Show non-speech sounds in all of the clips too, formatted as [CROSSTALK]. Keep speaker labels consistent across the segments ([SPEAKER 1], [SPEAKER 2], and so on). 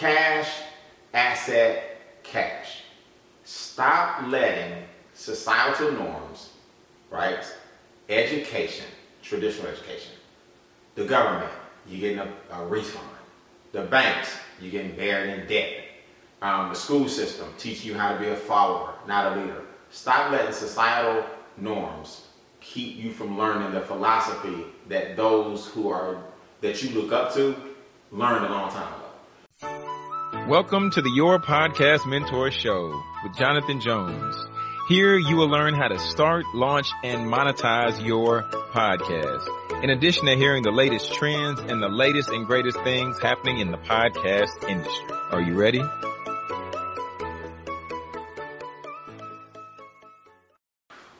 [SPEAKER 1] cash, asset, cash. Stop letting societal norms, right? Education, traditional education. The government, you're getting a, a refund. The banks, you're getting buried in debt. Um, the school system, teaching you how to be a follower, not a leader. Stop letting societal norms keep you from learning the philosophy that those who are that you look up to learned a long time ago.
[SPEAKER 2] Welcome to the Your Podcast Mentor Show with Jonathan Jones. Here you will learn how to start, launch, and monetize your podcast. In addition to hearing the latest trends and the latest and greatest things happening in the podcast industry. Are you ready?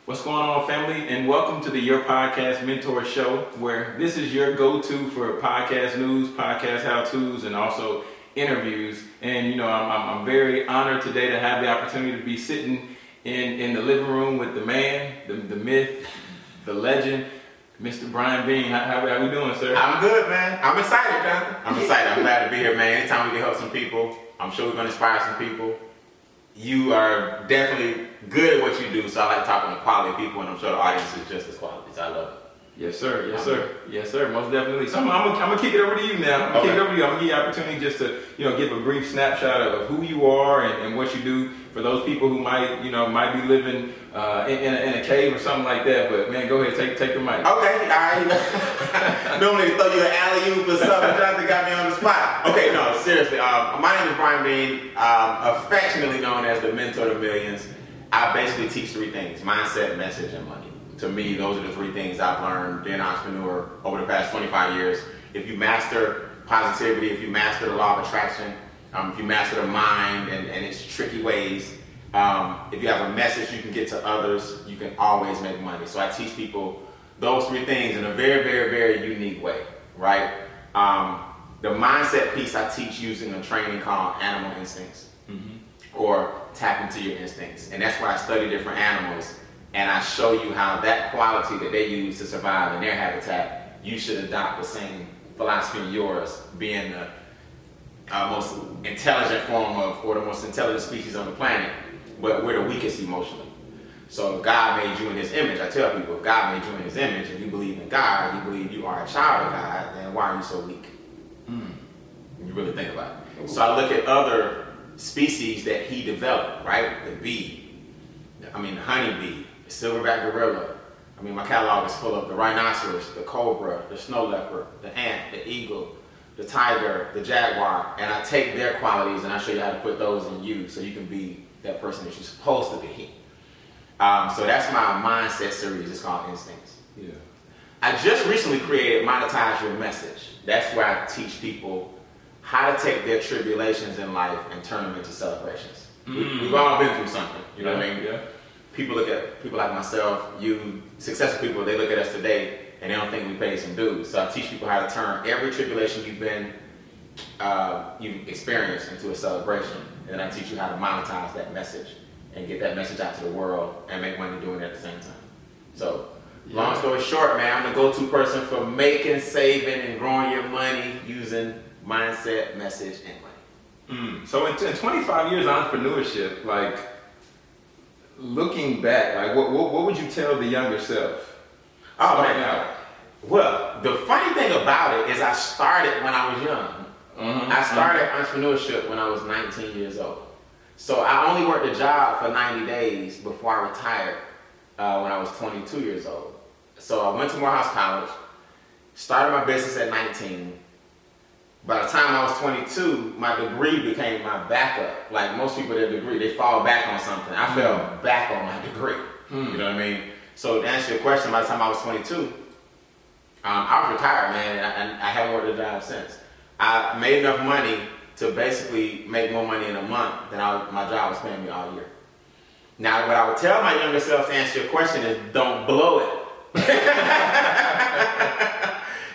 [SPEAKER 2] What's going on, family? And welcome to the Your Podcast Mentor Show, where this is your go to for podcast news, podcast how to's, and also interviews. And, you know, I'm, I'm, I'm, very honored today to have the opportunity to be sitting in, in the living room with the man, the, the myth, the legend, Mr. Brian Bean. How, how, how we doing, sir?
[SPEAKER 1] I'm good, man. I'm excited, Jonathan. I'm [LAUGHS] excited. I'm glad to be here, man. Anytime we can help some people, I'm sure we're going to inspire some people. You are definitely good at what you do, so I like talking to quality people, and I'm sure the audience is just as quality. So I love it.
[SPEAKER 2] Yes, sir. Yes, sir. Yes, sir. Most definitely. So I'm, I'm, I'm gonna kick it over to you now. I'm gonna okay. kick it over to you. I'm gonna give you the opportunity just to, you know, give a brief snapshot of, of who you are and, and, what you do for those people who might, you know, might be living uh, in, in, a, in, a, cave or something like that. But man, go ahead, take take the mic.
[SPEAKER 1] Okay, all right. [LAUGHS] Normally throw you an alley oop or something. Jonathan got me on the spot. Okay, no, seriously. Um, my name is Brian Bean, um, affectionately known as the Mentor to Millions. I basically teach three things: mindset, message, and money to me, those are the three things I've learned being an entrepreneur over the past 25 years. If you master positivity, if you master the law of attraction, um, if you master the mind and, and its tricky ways, um, if you have a message you can get to others, you can always make money. So I teach people those three things in a very, very, very unique way, right? Um, the mindset piece I teach using a training called Animal Instincts, mm-hmm. or tap into your instincts. And that's why I study different animals and I show you how that quality that they use to survive in their habitat, you should adopt the same philosophy in yours, being the uh, most intelligent form of, or the most intelligent species on the planet, but we're the weakest emotionally. So if God made you in his image, I tell people, if God made you in his image and you believe in God, you believe you are a child of God, then why are you so weak? Mm. You really think about it. So I look at other species that he developed, right? The bee, I mean the honeybee, silverback gorilla. I mean, my catalog is full of the rhinoceros, the cobra, the snow leopard, the ant, the eagle, the tiger, the jaguar, and I take their qualities and I show you how to put those in you so you can be that person that you're supposed to be. Um, so that's my mindset series. It's called Instincts. Yeah. I just recently created Monetize Your Message. That's where I teach people how to take their tribulations in life and turn them into celebrations. Mm. We, have all been through something, you know yeah. what I mean? Yeah people look at people like myself, you, successful people, they look at us today and they don't think we paid some dues. So I teach people how to turn every tribulation you've been, uh, you've experienced into a celebration. And then I teach you how to monetize that message and get that message out to the world and make money doing it at the same time. So, yeah. long story short, man, I'm the go-to person for making, saving, and growing your money using mindset, message, and money.
[SPEAKER 2] Mm. So in, in 25 years of entrepreneurship, like looking back, like what, what, what would you tell the younger self?
[SPEAKER 1] Oh man, well, the funny thing about it is I started when I was young. Mm-hmm. I started mm-hmm. entrepreneurship when I was 19 years old. So I only worked a job for 90 days before I retired uh, when I was 22 years old. So I went to Morehouse College, started my business at 19, by the time I was 22, my degree became my backup. Like most people, their degree, they fall back on something. I fell mm. back on my degree. Mm. You know what I mean? So to answer your question, by the time I was 22, um, I was retired, man, and I, I haven't worked a job since. I made enough money to basically make more money in a month than I, my job was paying me all year. Now, what I would tell my younger self to answer your question is don't blow it. [LAUGHS]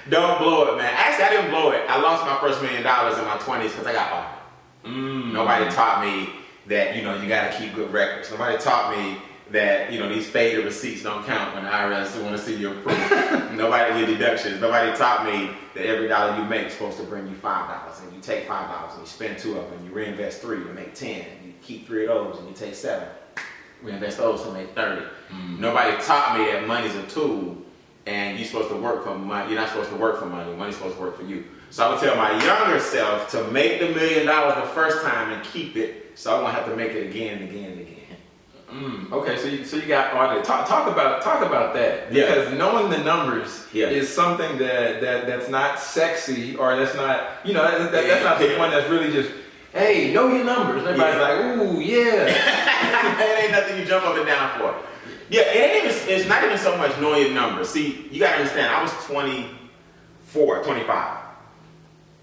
[SPEAKER 1] Don't blow it, man. Actually, I didn't blow it. I lost my first million dollars in my 20s because I got fired. Mm. Nobody taught me that, you know, you got to keep good records. Nobody taught me that you know these faded receipts don't count when the IRS do want to see your proof. [LAUGHS] nobody your deductions. Nobody taught me that every dollar you make is supposed to bring you five dollars, and you take five dollars and you spend two of them, and you reinvest three to make ten, and you keep three of those, and you take seven, reinvest those to make 30 mm-hmm. Nobody taught me that money's a tool, and you're supposed to work for money. You're not supposed to work for money. Money's supposed to work for you. So I would tell my younger self to make the million dollars the first time and keep it, so I won't have to make it again and again and again.
[SPEAKER 2] Mm, okay, so you, so you got audited. Talk, talk about talk about that because yeah. knowing the numbers yeah. is something that, that that's not sexy or that's not you know that, that, that's not the one that's really just hey know your numbers. And everybody's like ooh yeah, [LAUGHS]
[SPEAKER 1] it ain't nothing you jump up and down for. Yeah, it ain't even, it's not even so much knowing your numbers. See, you gotta understand. I was 24, 25.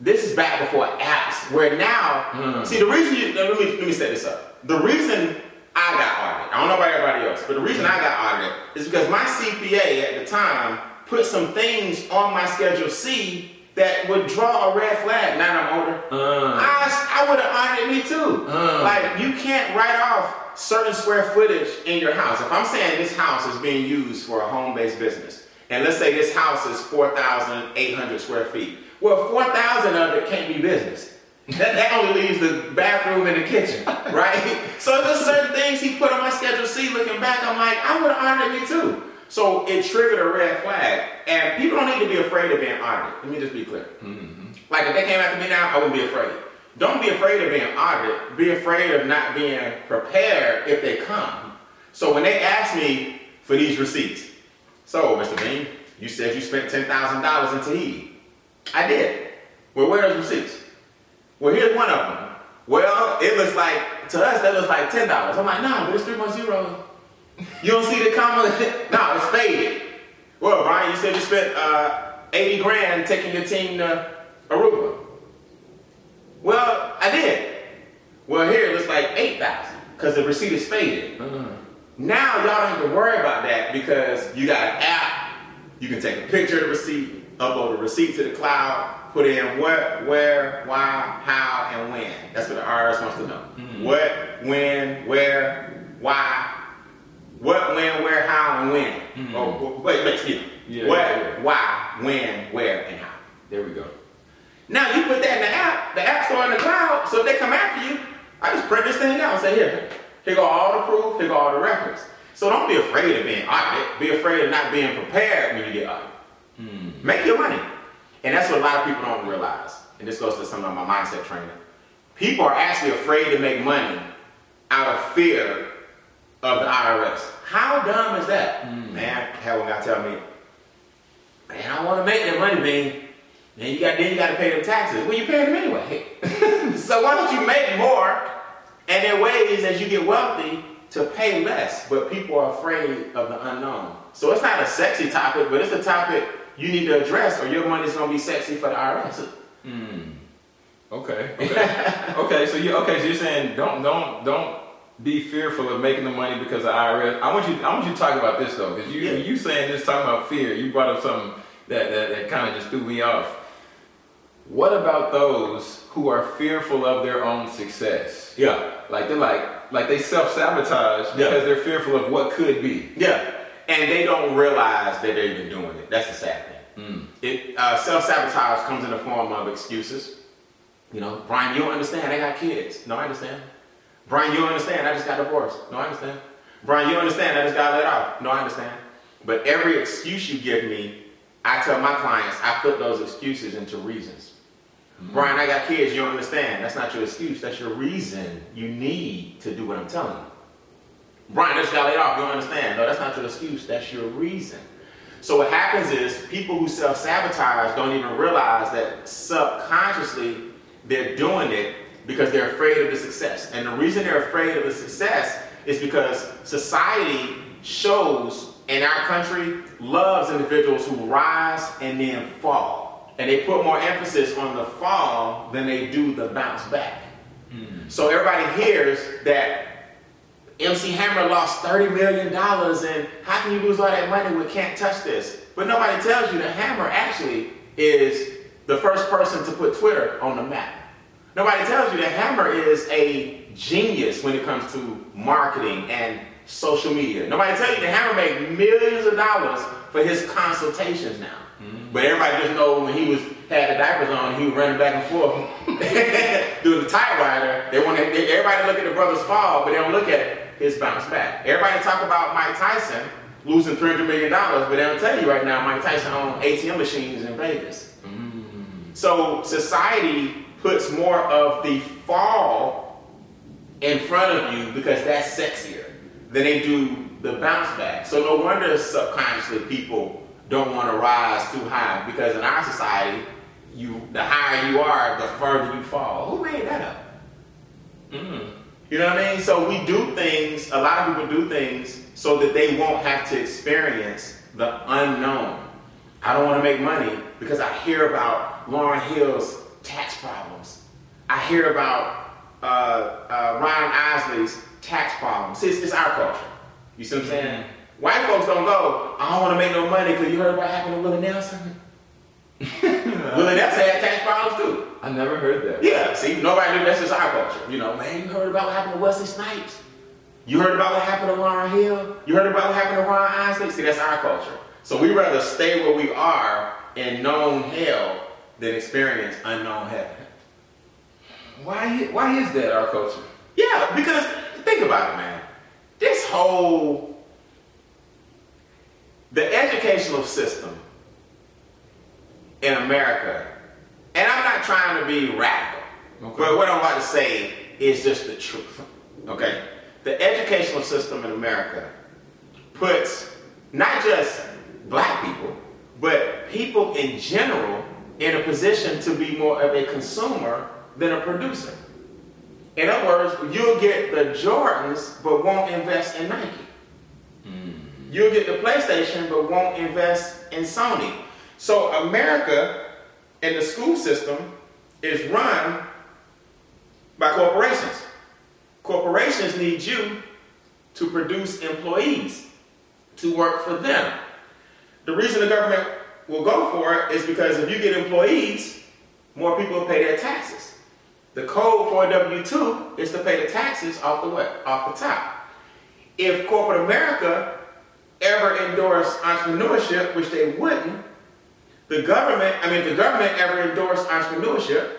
[SPEAKER 1] This is back before apps. Where now, mm. see the reason you let me let me set this up. The reason I got audited. I don't know about everybody else, but the reason I got audited is because my CPA at the time put some things on my Schedule C that would draw a red flag. Now I'm older. Uh. I, I would have audited me too. Uh. Like you can't write off certain square footage in your house. If I'm saying this house is being used for a home-based business, and let's say this house is 4,800 square feet, well, 4,000 of it can't be business. That, that only leaves the bathroom and the kitchen, [LAUGHS] right? so there's certain things he put on my schedule C. Looking back, I'm like, I would have honored you too. So it triggered a red flag. And people don't need to be afraid of being audited. Let me just be clear. Mm-hmm. Like if they came after me now, I wouldn't be afraid. Don't be afraid of being audited. Be afraid of not being prepared if they come. So when they ask me for these receipts, so Mr. Bean, you said you spent $10,000 in Tahiti. I did. Well, where are those receipts? Well, here's one of them. Well, it looks like, to us, that looks like $10. I'm like, nah, but it's 3.0. You don't see the comma? [LAUGHS] no, it's faded. Well, Brian, you said you spent uh, 80 grand taking your team to. Well, I did. Well, here it looks like 8,000 because the receipt is faded. Uh-huh. Now y'all don't have to worry about that because you got an app. You can take a picture of the receipt, upload the receipt to the cloud, put in what, where, why, how, and when. That's what the IRS wants to know. Mm-hmm. What, when, where, why, what, when, where, how, and when. Mm-hmm. Oh, wait, wait, excuse me. Yeah, what, yeah, yeah. why, when, where, and how.
[SPEAKER 2] There we go.
[SPEAKER 1] Now you put that in the app, the app store in the cloud, so if they come after you, I just print this thing out and say, here, here go all the proof, here go all the records. So don't be afraid of being audited. Be afraid of not being prepared when you get audited. Mm. Make your money. And that's what a lot of people don't realize. And this goes to some of my mindset training. People are actually afraid to make money out of fear of the IRS. How dumb is that? Mm. Man, hell, one guy tell me, man, I want to make that money, man. Then you got then you got to pay them taxes. Well, you pay them anyway. [LAUGHS] so why don't you make more? And there are ways as you get wealthy to pay less, but people are afraid of the unknown. So it's not a sexy topic, but it's a topic you need to address, or your money's gonna be sexy for the IRS.
[SPEAKER 2] Hmm. Okay. Okay. okay. So you okay? So you're saying don't don't don't be fearful of making the money because of IRS. I want you I want you to talk about this though, because you yeah. you saying this talking about fear. You brought up something that that, that kind of just threw me off. What about those who are fearful of their own success?
[SPEAKER 1] Yeah.
[SPEAKER 2] Like they're like like they self sabotage because they're fearful of what could be.
[SPEAKER 1] Yeah and they don't realize that they're even doing it. That's the sad thing. Mm. It uh, self sabotage comes in the form of excuses. You know, Brian, you don't understand. I got kids. No, I understand. Brian, you don't understand. I just got divorced. No, I understand. Brian, you don't understand. I just got let off. No, I understand. But every excuse you give me, I tell my clients, I put those excuses into reasons. Brian, I got kids. You don't understand. That's not your excuse. That's your reason you need to do what I'm telling you. Brian just got laid off. You don't understand. No, that's not your excuse. That's your reason. So what happens is people who self-sabotage don't even realize that subconsciously they're doing it because they're afraid of the success. And the reason they're afraid of the success is because society shows in our country loves individuals who rise and then fall. And they put more emphasis on the fall than they do the bounce back. Mm. So everybody hears that MC Hammer lost $30 million and how can you lose all that money We Can't Touch This? But nobody tells you that Hammer actually is the first person to put Twitter on the map. Nobody tells you that Hammer is a genius when it comes to marketing and social media. Nobody tell you that hammer made millions of dollars for his consultations now. But everybody just know when he was had the diapers on, he was running back and forth [LAUGHS] doing the tight rider. They want everybody look at the brother's fall, but they don't look at his bounce back. Everybody talk about Mike Tyson losing $300 million, but they don't tell you right now Mike Tyson owns ATM machines in Vegas. Mm-hmm. So society puts more of the fall in front of you because that's sexier than they do the bounce back. So no wonder subconsciously people don't want to rise too high because in our society, you the higher you are, the further you fall. Who made that up? Mm-hmm. You know what I mean? So we do things, a lot of people do things so that they won't have to experience the unknown. I don't want to make money because I hear about Lauryn Hill's tax problems. I hear about uh, uh, Ron Isley's tax problems. It's, it's, our culture. You see what I'm saying? White folks don't go, I don't want to make no money because you heard about what happened to Willie Nelson. [LAUGHS] Willie Nelson had tax problems too.
[SPEAKER 2] I never heard that.
[SPEAKER 1] Yeah, see, nobody knew that's just our culture. You know, man, you heard about what happened to Wesley Snipes. You heard about what happened to Lauryn Hill. You heard about what happened to Ron Isley. See, that's our culture. So we rather stay where we are in known hell than experience unknown heaven.
[SPEAKER 2] Why, why is that our culture?
[SPEAKER 1] Yeah, because think about it, man. This whole the educational system in America, and I'm not trying to be radical, okay. but what I'm about to say is just the truth. Okay? The educational system in America puts not just black people, but people in general in a position to be more of a consumer than a producer. In other words, you'll get the Jordans but won't invest in Nike. You'll get the PlayStation but won't invest in Sony. So America and the school system is run by corporations. Corporations need you to produce employees to work for them. The reason the government will go for it is because if you get employees, more people will pay their taxes. The code for a W-2 is to pay the taxes off the what? Off the top. If corporate America ever endorsed entrepreneurship, which they wouldn't, the government, I mean, if the government ever endorsed entrepreneurship,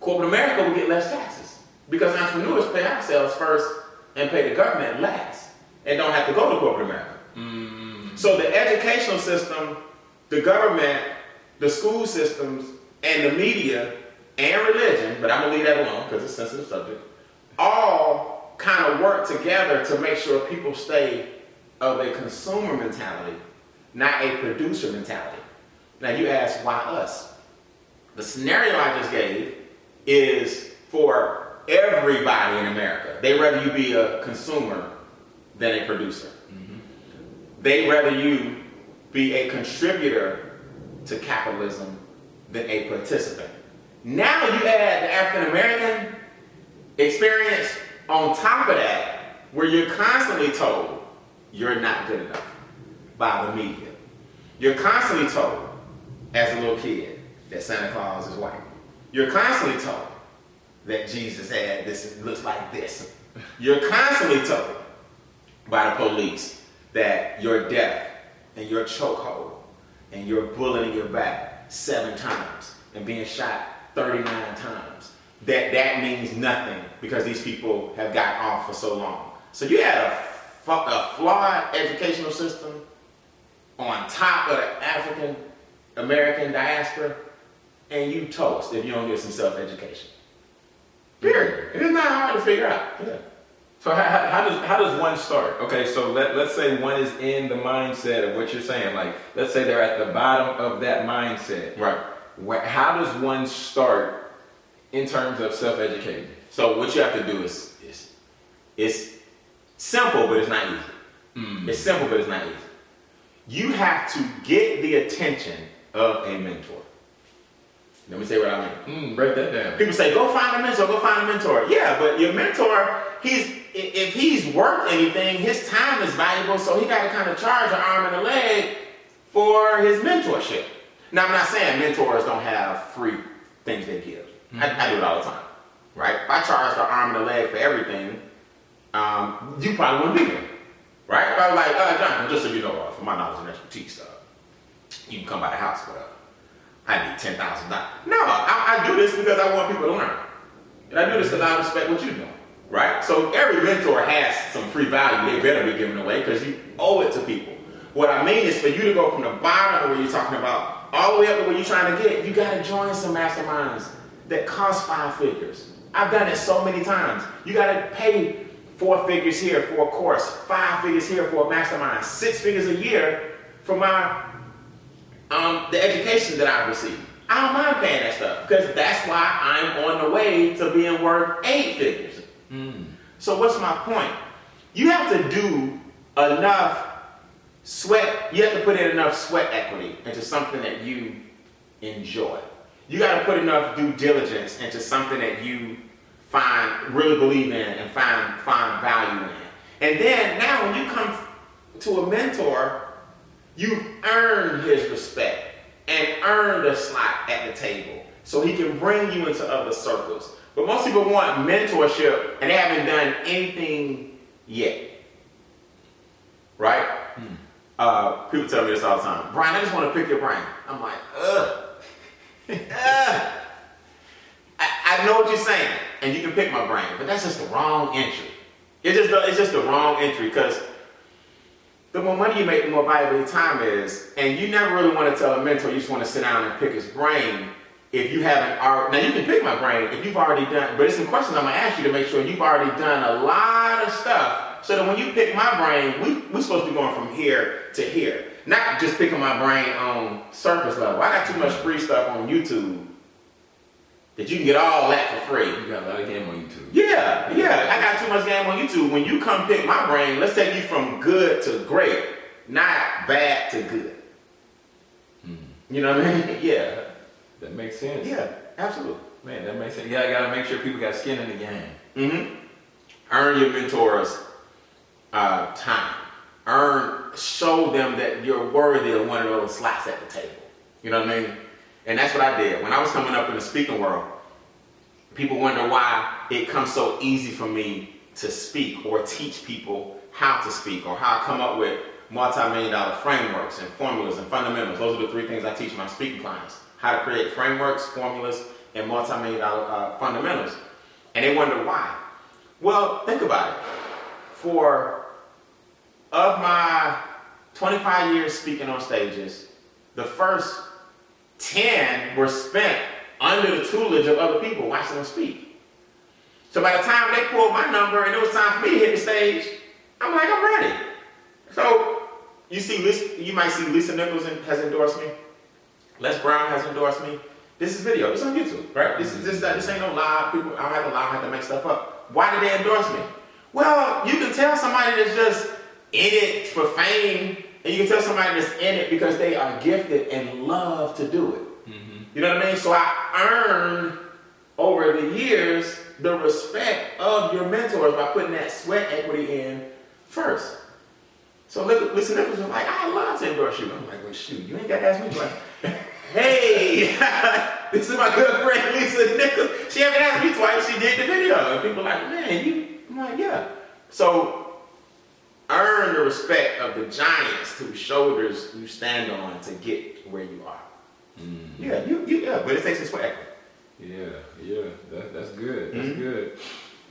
[SPEAKER 1] corporate America will get less taxes because entrepreneurs pay ourselves first and pay the government last and don't have to go to corporate America. Mm. So the educational system, the government, the school systems, and the media and religion, but I'm gonna leave that alone because it's a sensitive subject, all kind of work together to make sure people stay of a consumer mentality, not a producer mentality. Now you ask, why us? The scenario I just gave is for everybody in America. They rather you be a consumer than a producer. Mm-hmm. They rather you be a contributor to capitalism than a participant. Now you add the African American experience on top of that, where you're constantly told you're not good enough by the media. You're constantly told as a little kid that Santa Claus is white. You're constantly told that Jesus had this, looks like this. You're constantly told by the police that your death and your chokehold and your bullet in your back seven times and being shot 39 times. That that means nothing because these people have gotten off for so long. So you had a, a flawed educational system on top of the African American diaspora, and you toast if you don't get some self-education. Period. Mm-hmm. It is not hard to figure out. Yeah.
[SPEAKER 2] So how, how, does how does one start? Okay, so let, let's say one is in the mindset of what you're saying. Like, let's say they're at the bottom of that mindset.
[SPEAKER 1] Right.
[SPEAKER 2] How does one start in terms of self-educating?
[SPEAKER 1] So what you have to do is, is it's simple, but it's not easy. Mm. It's simple, but it's not easy. You have to get the attention of a mentor. Let me say what I
[SPEAKER 2] mean. Mm, break that down.
[SPEAKER 1] People say, go find a mentor, go find a mentor. Yeah, but your mentor, he's if he's worth anything, his time is valuable, so he got to kind of charge an arm and a leg for his mentorship. Now, I'm not saying mentors don't have free things they give. Mm-hmm. I, I, do it all the time, right? If I charge an arm and a leg for everything, um, you probably wouldn't be here. Right? Was like, uh, Jonathan, just so you know, uh, for my knowledge and expertise, uh, you can come by the house, but uh, I need ten thousand dollars. No, I, I do this because I want people to learn, and I do this because I respect what you're doing. Right? So every mentor has some free value they better be giving away because you owe it to people. What I mean is for you to go from the bottom of where you're talking about all the way up to where you're trying to get, you got to join some masterminds that cost five figures. I've done it so many times. You got to pay four figures here for a course, five figures here for a mastermind, six figures a year for my um, the education that I received. I don't mind paying that stuff because that's why I'm on the way to being worth eight figures. Mm. So what's my point? You have to do enough sweat. You have to put in enough sweat equity into something that you enjoy. You got to put enough due diligence into something that you find really believe in and find find value in. And then now when you come to a mentor you earn his respect and earn a slot at the table so he can bring you into other circles. But most people want mentorship and they haven't done anything yet. Right? Hmm. Uh, people tell me this all the time. Brian, I just want to pick your brain. I'm like, ugh. [LAUGHS] ugh. I, I know what you're saying, and you can pick my brain, but that's just the wrong entry. It's just the, it's just the wrong entry because the more money you make, the more valuable your time is. And you never really want to tell a mentor you just want to sit down and pick his brain if you haven't already. Now you can pick my brain if you've already done, but it's some questions I'm gonna ask you to make sure you've already done a lot of stuff so that when you pick my brain, we, we're supposed to be going from here to here. Not just picking my brain on surface level. I got too much free stuff on YouTube that you can get all that for free.
[SPEAKER 2] You got a lot of game on YouTube.
[SPEAKER 1] Yeah, yeah. I got too much game on YouTube. When you come pick my brain, let's take you from good to great, not bad to good. Hmm. You know what I mean? [LAUGHS] Yeah.
[SPEAKER 2] That makes sense.
[SPEAKER 1] Yeah, absolutely.
[SPEAKER 2] Man, that makes sense. Yeah, I gotta make sure people got skin in the game.
[SPEAKER 1] Mm-hmm. Earn your mentors uh, time. Earn, show them that you're worthy of one of those slots at the table. You know what I mean? And that's what I did. When I was coming up in the speaking world, people wonder why it comes so easy for me to speak or teach people how to speak or how I come up with multi-million dollar frameworks and formulas and fundamentals. Those are the three things I teach my speaking clients. How to create frameworks, formulas, and multi-million dollar uh, fundamentals. And they wonder why. Well, think about it. For of my 25 years speaking on stages, the first 10 were spent under the tutelage of other people watching them speak. So by the time they pulled my number and it was time for me to hit the stage, I'm like, I'm ready. So you see, Lisa, you might see Lisa Nichols has endorsed me. Les Brown has endorsed me. This is video. It's on YouTube, right? This is this, this ain't no lie. People, I don't have to lie. I have to make stuff up. Why did they endorse me? Well, you can tell somebody that's just in it for fame and you can tell somebody that's in it because they are gifted and love to do it. Mm-hmm. You know what I mean? So I earned over the years the respect of your mentors by putting that sweat equity in first. So look, Lisa, Nichols was like, I love to endorse you. I'm like, well, shoot, you ain't got to ask me. Like, [LAUGHS] hey, [LAUGHS] this is my good friend Lisa Nichols. She haven't asked me twice. She did the video. And people like, man, you. I'm like, yeah. So earn the respect of the giants whose shoulders you stand on to get where you are. Mm. Yeah, you, you, yeah, but it takes a sweat.
[SPEAKER 2] Yeah, yeah, that, that's good. That's mm-hmm. good.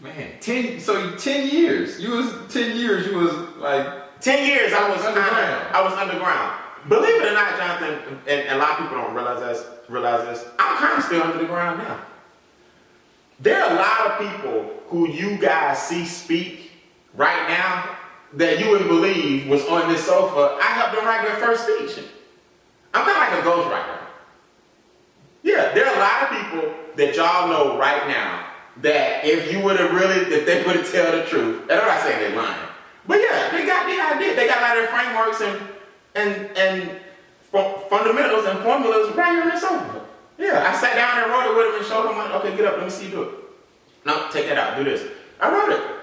[SPEAKER 2] Man, ten. So ten years. You was ten years. You was like
[SPEAKER 1] ten years. I was underground. I was underground. Believe it or not, Jonathan, and, and a lot of people don't realize this. Realize this. I'm kind of still under the ground now. There are a lot of people who you guys see speak right now that you wouldn't believe was on this sofa, I helped them write their first speech. I'm not like a ghostwriter. Yeah, there are a lot of people that y'all know right now that if you would have really, if they would have tell the truth, and I'm not saying they're lying, but yeah, they got the idea. They got a lot of frameworks and and and fundamentals and formulas right here on the sofa. Yeah, I sat down and wrote it with them and showed them, like, okay, get up, let me see you do it. No, take that out, do this. I wrote it.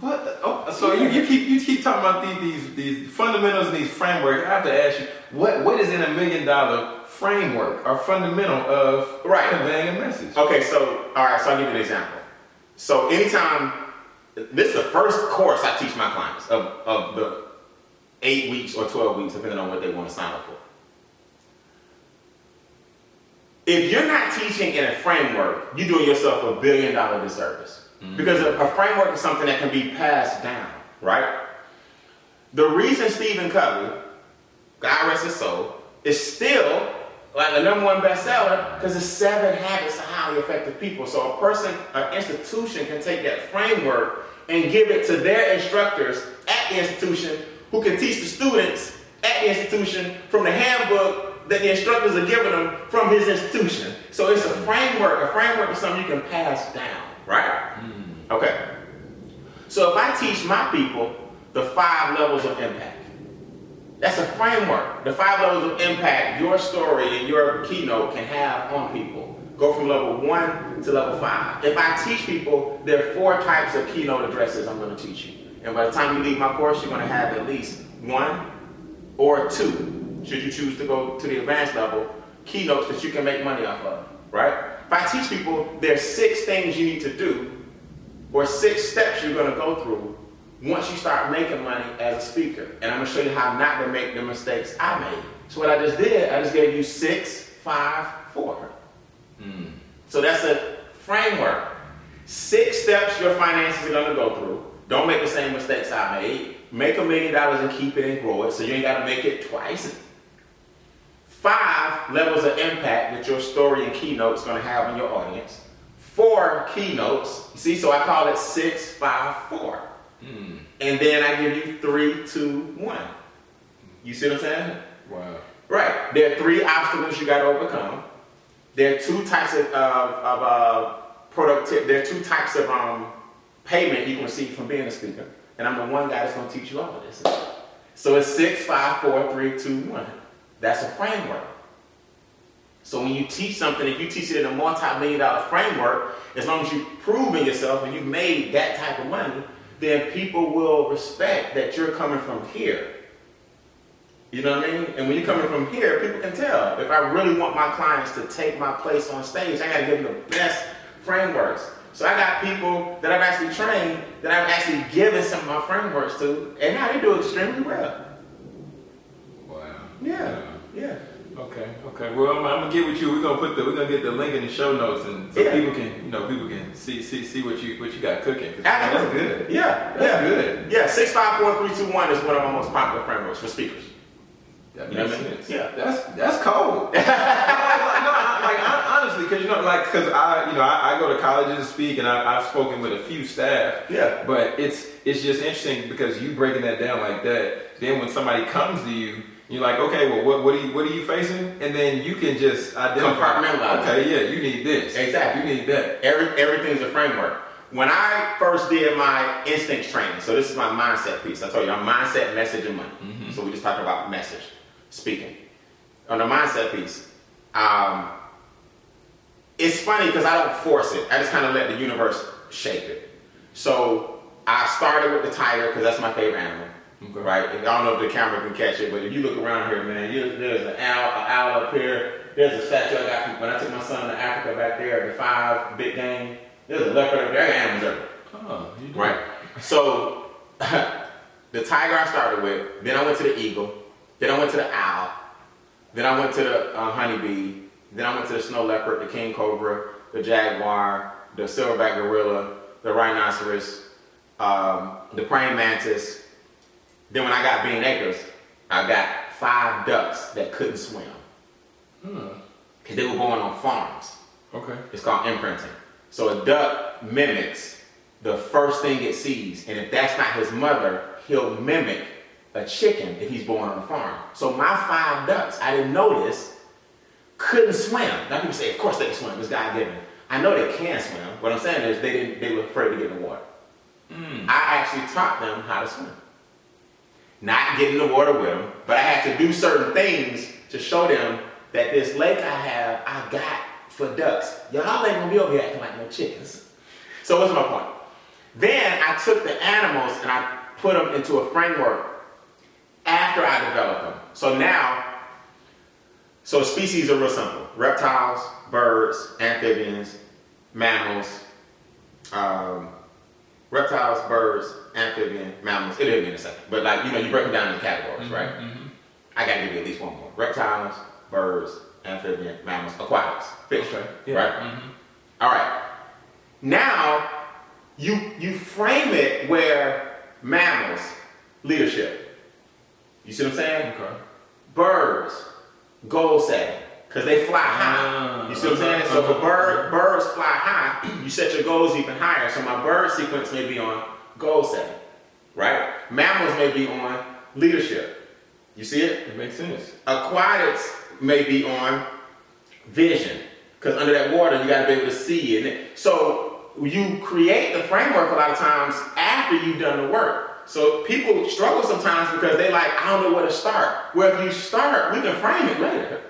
[SPEAKER 2] What? Oh, so you, you keep you keep talking about these, these these fundamentals and these frameworks. I have to ask you, what what is in a million dollar framework or fundamental of
[SPEAKER 1] right.
[SPEAKER 2] conveying a message?
[SPEAKER 1] Okay, so all right, so I'll give you an example. So anytime this is the first course I teach my clients of, of the eight weeks or 12 weeks, depending on what they want to sign up for. If you're not teaching in a framework, you're doing yourself a billion dollar disservice. Mm-hmm. Because a, a framework is something that can be passed down, right? The reason Stephen Covey, God rest his soul, is still like the number one bestseller because it's seven habits of highly effective people. So a person, an institution can take that framework and give it to their instructors at the institution who can teach the students at the institution from the handbook that the instructors are giving them from his institution. So it's a framework. A framework is something you can pass down, right? Mm. Okay. So if I teach my people the five levels of impact, that's a framework. The five levels of impact your story and your keynote can have on people. Go from level one to level five. If I teach people, there are four types of keynote addresses I'm going to teach you. And by the time you leave my course, you're going to have at least one or two, should you choose to go to the advanced level, keynotes that you can make money off of, right? If I teach people, there's six things you need to do or six steps you're going to go through once you start making money as a speaker. And I'm gonna show you how not to make the mistakes I made. So what I just did, I just gave you six, five, four. Mm. So that's a framework. Six steps your finances are gonna go through. Don't make the same mistakes I made. Make a million dollars and keep it and grow it so you ain't gotta make it twice. Five levels of impact that your story and keynote is gonna have on your audience. Four keynotes. You see, so I call it six, five, four. Mm. And then I give you three, two, one. You see what I'm saying?
[SPEAKER 2] Wow.
[SPEAKER 1] Right. There are three obstacles you got to overcome. There are two types of, of uh, productivity. There are two types of um, payment you can receive from being a speaker. And I'm the one guy that's going to teach you all of this. So it's six, five, four, three, two, one. That's a framework. So when you teach something, if you teach it in a multi-million dollar framework, as long as you've proven yourself and you've made that type of money, then people will respect that you're coming from here. You know what I mean? And when you're coming from here, people can tell. If I really want my clients to take my place on stage, I got to give them the best frameworks. So I got people that I've actually trained that I've actually given some of my frameworks to, and now they do extremely well.
[SPEAKER 2] Wow.
[SPEAKER 1] Yeah. Yeah.
[SPEAKER 2] Okay, okay. Well, I'm, I'm, gonna get with you. We're gonna put the we're gonna get the link in the show notes, and so yeah. people can you know people can see see see what you what you got cooking.
[SPEAKER 1] Ah, that's
[SPEAKER 2] good.
[SPEAKER 1] Yeah,
[SPEAKER 2] that's yeah. good.
[SPEAKER 1] Yeah, six five four three two one is one of my most popular frameworks for speakers.
[SPEAKER 2] That makes you know sense.
[SPEAKER 1] Yeah,
[SPEAKER 2] that's that's cold. [LAUGHS] no, no, like honestly, because you know, like because I you know I, I, go to colleges to speak, and I, I've spoken with a few staff.
[SPEAKER 1] Yeah,
[SPEAKER 2] but it's it's just interesting because you breaking that down like that. Then when somebody comes to you you're like, okay, well, what, what are you what are you facing? And then you can just identify.
[SPEAKER 1] Compartmentalize.
[SPEAKER 2] Okay, yeah, you need this.
[SPEAKER 1] Exactly.
[SPEAKER 2] You need that.
[SPEAKER 1] Every everything's a framework. When I first did my instincts training, so this is my mindset piece. I told you, I'm mindset, message, and money. Mm-hmm. So we just talked about message, speaking. On the mindset piece, um, it's funny because I don't force it. I just kind of let the universe shape it. So I started with the tiger because that's my favorite animal. Okay. Right? And I don't know if the camera can catch it, but if you look around here, man, you, there's an owl, an owl up here. There's a statue I got from when I took my son to Africa back there, the five big game. There's a leopard up there, animals everywhere.
[SPEAKER 2] Oh,
[SPEAKER 1] right. So [LAUGHS] the tiger I started with, then I went to the eagle, then I went to the owl, then I went to the uh, honeybee, then I went to the snow leopard, the king cobra, the jaguar, the silverback gorilla, the rhinoceros, um, the praying mantis, then when I got Bean Acres, I got five ducks that couldn't swim. Hmm. Because they were going on farms.
[SPEAKER 2] Okay.
[SPEAKER 1] It's called imprinting. So a duck mimics the first thing it sees. And if that's not his mother, he'll mimic a chicken if he's born on a farm. So my five ducks, I didn't know this, couldn't swim. Now people say, of course they can swim. It's God given. I know they can swim. What I'm saying is they didn't. They were afraid to get in the water. Mm. I actually taught them how to swim not get in the water with them, but I had to do certain things to show them that this lake I have, I got for ducks. Y'all ain't gonna be over here acting like no chickens. So what's my point? Then I took the animals and I put them into a framework after I developed them. So now, so species are real simple. Reptiles, birds, amphibians, mammals, um, reptiles, birds, amphibian, mammals. It'll hit me in a second. But like, you know, you break them down into categories,
[SPEAKER 2] Mhm,
[SPEAKER 1] right?
[SPEAKER 2] mhm.
[SPEAKER 1] I gotta give you at least one more. Reptiles, birds, amphibian, mammals, aquatics, fish,
[SPEAKER 2] Okay.
[SPEAKER 1] right?
[SPEAKER 2] Mhm.
[SPEAKER 1] All right. Now, you you frame it where mammals, leadership. You see what I'm saying?
[SPEAKER 2] Okay.
[SPEAKER 1] Birds, goal setting, because they fly high.
[SPEAKER 2] Ah,
[SPEAKER 1] You see what I'm saying? So
[SPEAKER 2] uh-huh,
[SPEAKER 1] for bird, birds fly high, [CLEARS THROAT] you set your goals even higher. So my bird sequence may be on goal setting, right? Mammals may be on leadership. You see it?
[SPEAKER 2] It makes sense.
[SPEAKER 1] Aquatics may be on vision, because under that water you got to be able to see it. So you create the framework a lot of times after you've done the work. So people struggle sometimes because they like, I don't know where to start. Well, if you start, we can frame it later.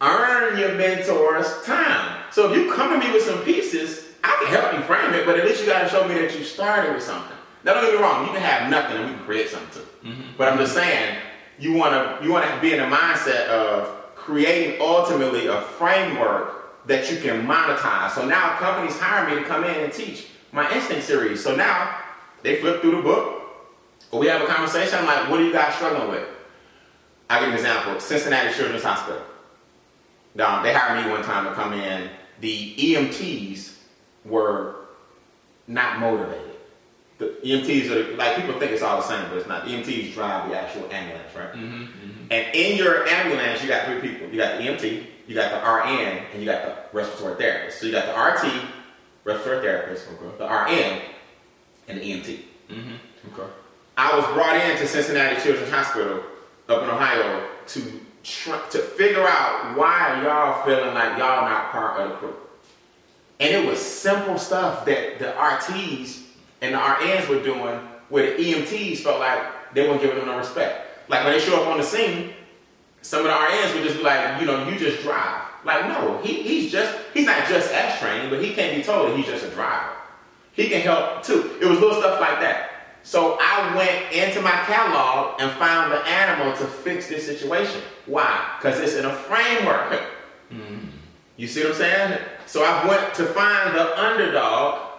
[SPEAKER 1] Earn your mentor's time. So if you come to me with some pieces, I can help you frame it, but at least you got to show me that you started with something. Now don't get me wrong, you can have nothing and we can create something too. Mm-hmm. But I'm just saying, you want to you want to be in the mindset of creating ultimately a framework that you can monetize. So now companies hire me to come in and teach my instinct series. So now they flip through the book, or we have a conversation. I'm like, what are you guys struggling with? I'll give you an example. Cincinnati Children's Hospital. Um, they hired me one time to come in. The EMTs were not motivated. The EMTs are like people think it's all the same, but it's not. The EMTs drive the actual ambulance, right?
[SPEAKER 2] Mhm, mhm.
[SPEAKER 1] And in your ambulance, you got three people. You got the EMT, you got the RN, and you got the respiratory therapist. So you got the RT, respiratory therapist,
[SPEAKER 2] Okay.
[SPEAKER 1] the RN, and the EMT.
[SPEAKER 2] Mhm. Okay.
[SPEAKER 1] I was brought in to Cincinnati Children's Hospital up in Ohio to to figure out why y'all feeling like y'all not part of the crew. And it was simple stuff that the RTs and the RNs were doing where the EMTs felt like they weren't giving them no respect. Like when they show up on the scene, some of the RNs would just be like, you know, you just drive. Like, no, he, he's just, he's not just trained, but he can't be told that he's just a driver. He can help too. It was little stuff like that. So I went into my catalog and found the animal to fix this situation. Why? Because it's in a framework. You see what I'm saying? So I went to find the underdog,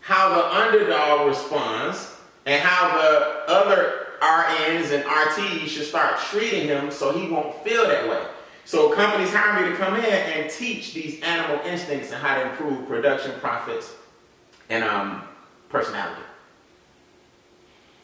[SPEAKER 1] how the underdog responds, and how the other RNs and RTs should start treating him so he won't feel that way. So companies hire me to come in and teach these animal instincts and how to improve production, profits, and um, personality.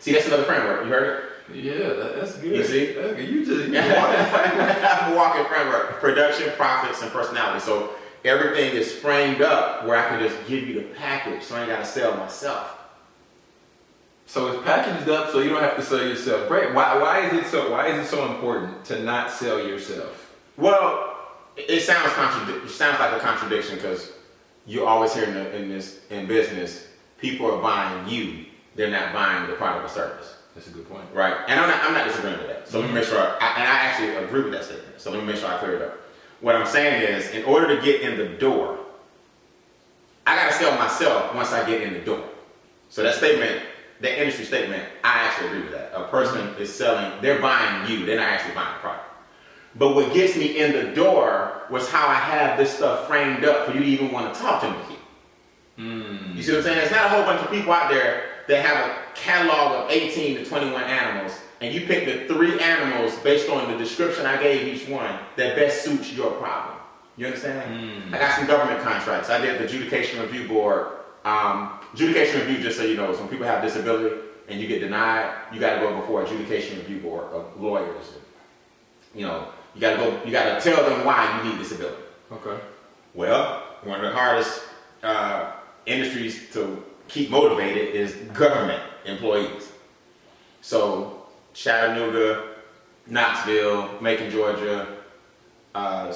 [SPEAKER 1] See, that's another framework. You heard
[SPEAKER 2] it? Yeah, that's good.
[SPEAKER 1] You see?
[SPEAKER 2] That's good. You just you [LAUGHS] walking
[SPEAKER 1] I'm a walking framework. Production, profits, and personality. So everything is framed up where I can just give you the package so I ain't got to sell myself.
[SPEAKER 2] So it's packaged up so you don't have to sell yourself. Great. Why, why is it so why is it so important to not sell yourself?
[SPEAKER 1] Well, it sounds contradic- it sounds like a contradiction because you're always hear in, the, in this in business, people are buying you. They're not buying the product or service.
[SPEAKER 2] That's a good point.
[SPEAKER 1] Right. And I'm not, I'm not disagreeing with that. So let me make sure, I, and I actually agree with that statement. So let me make sure I clear it up. What I'm saying is, in order to get in the door, I got to sell myself once I get in the door. So that statement, that industry statement, I actually agree with that. A person is selling, they're buying you, they're not actually buying the product. But what gets me in the door was how I have this stuff framed up for you to even want to talk to me.
[SPEAKER 2] Mm.
[SPEAKER 1] You see what I'm saying? There's not a whole bunch of people out there that have a catalog of 18 to 21 animals, and you pick the three animals based on the description I gave each one that best suits your problem. You understand?
[SPEAKER 2] Mm.
[SPEAKER 1] I got some government contracts. I did the adjudication review board. Um, adjudication review, just so you know, is when people have disability and you get denied, you got to go before adjudication review board of lawyers. You know, you got to go. You got to tell them why you need disability.
[SPEAKER 2] Okay.
[SPEAKER 1] Well, one of the hardest uh, industries to keep motivated is government employees. So Chattanooga, Knoxville, Macon, Georgia, uh,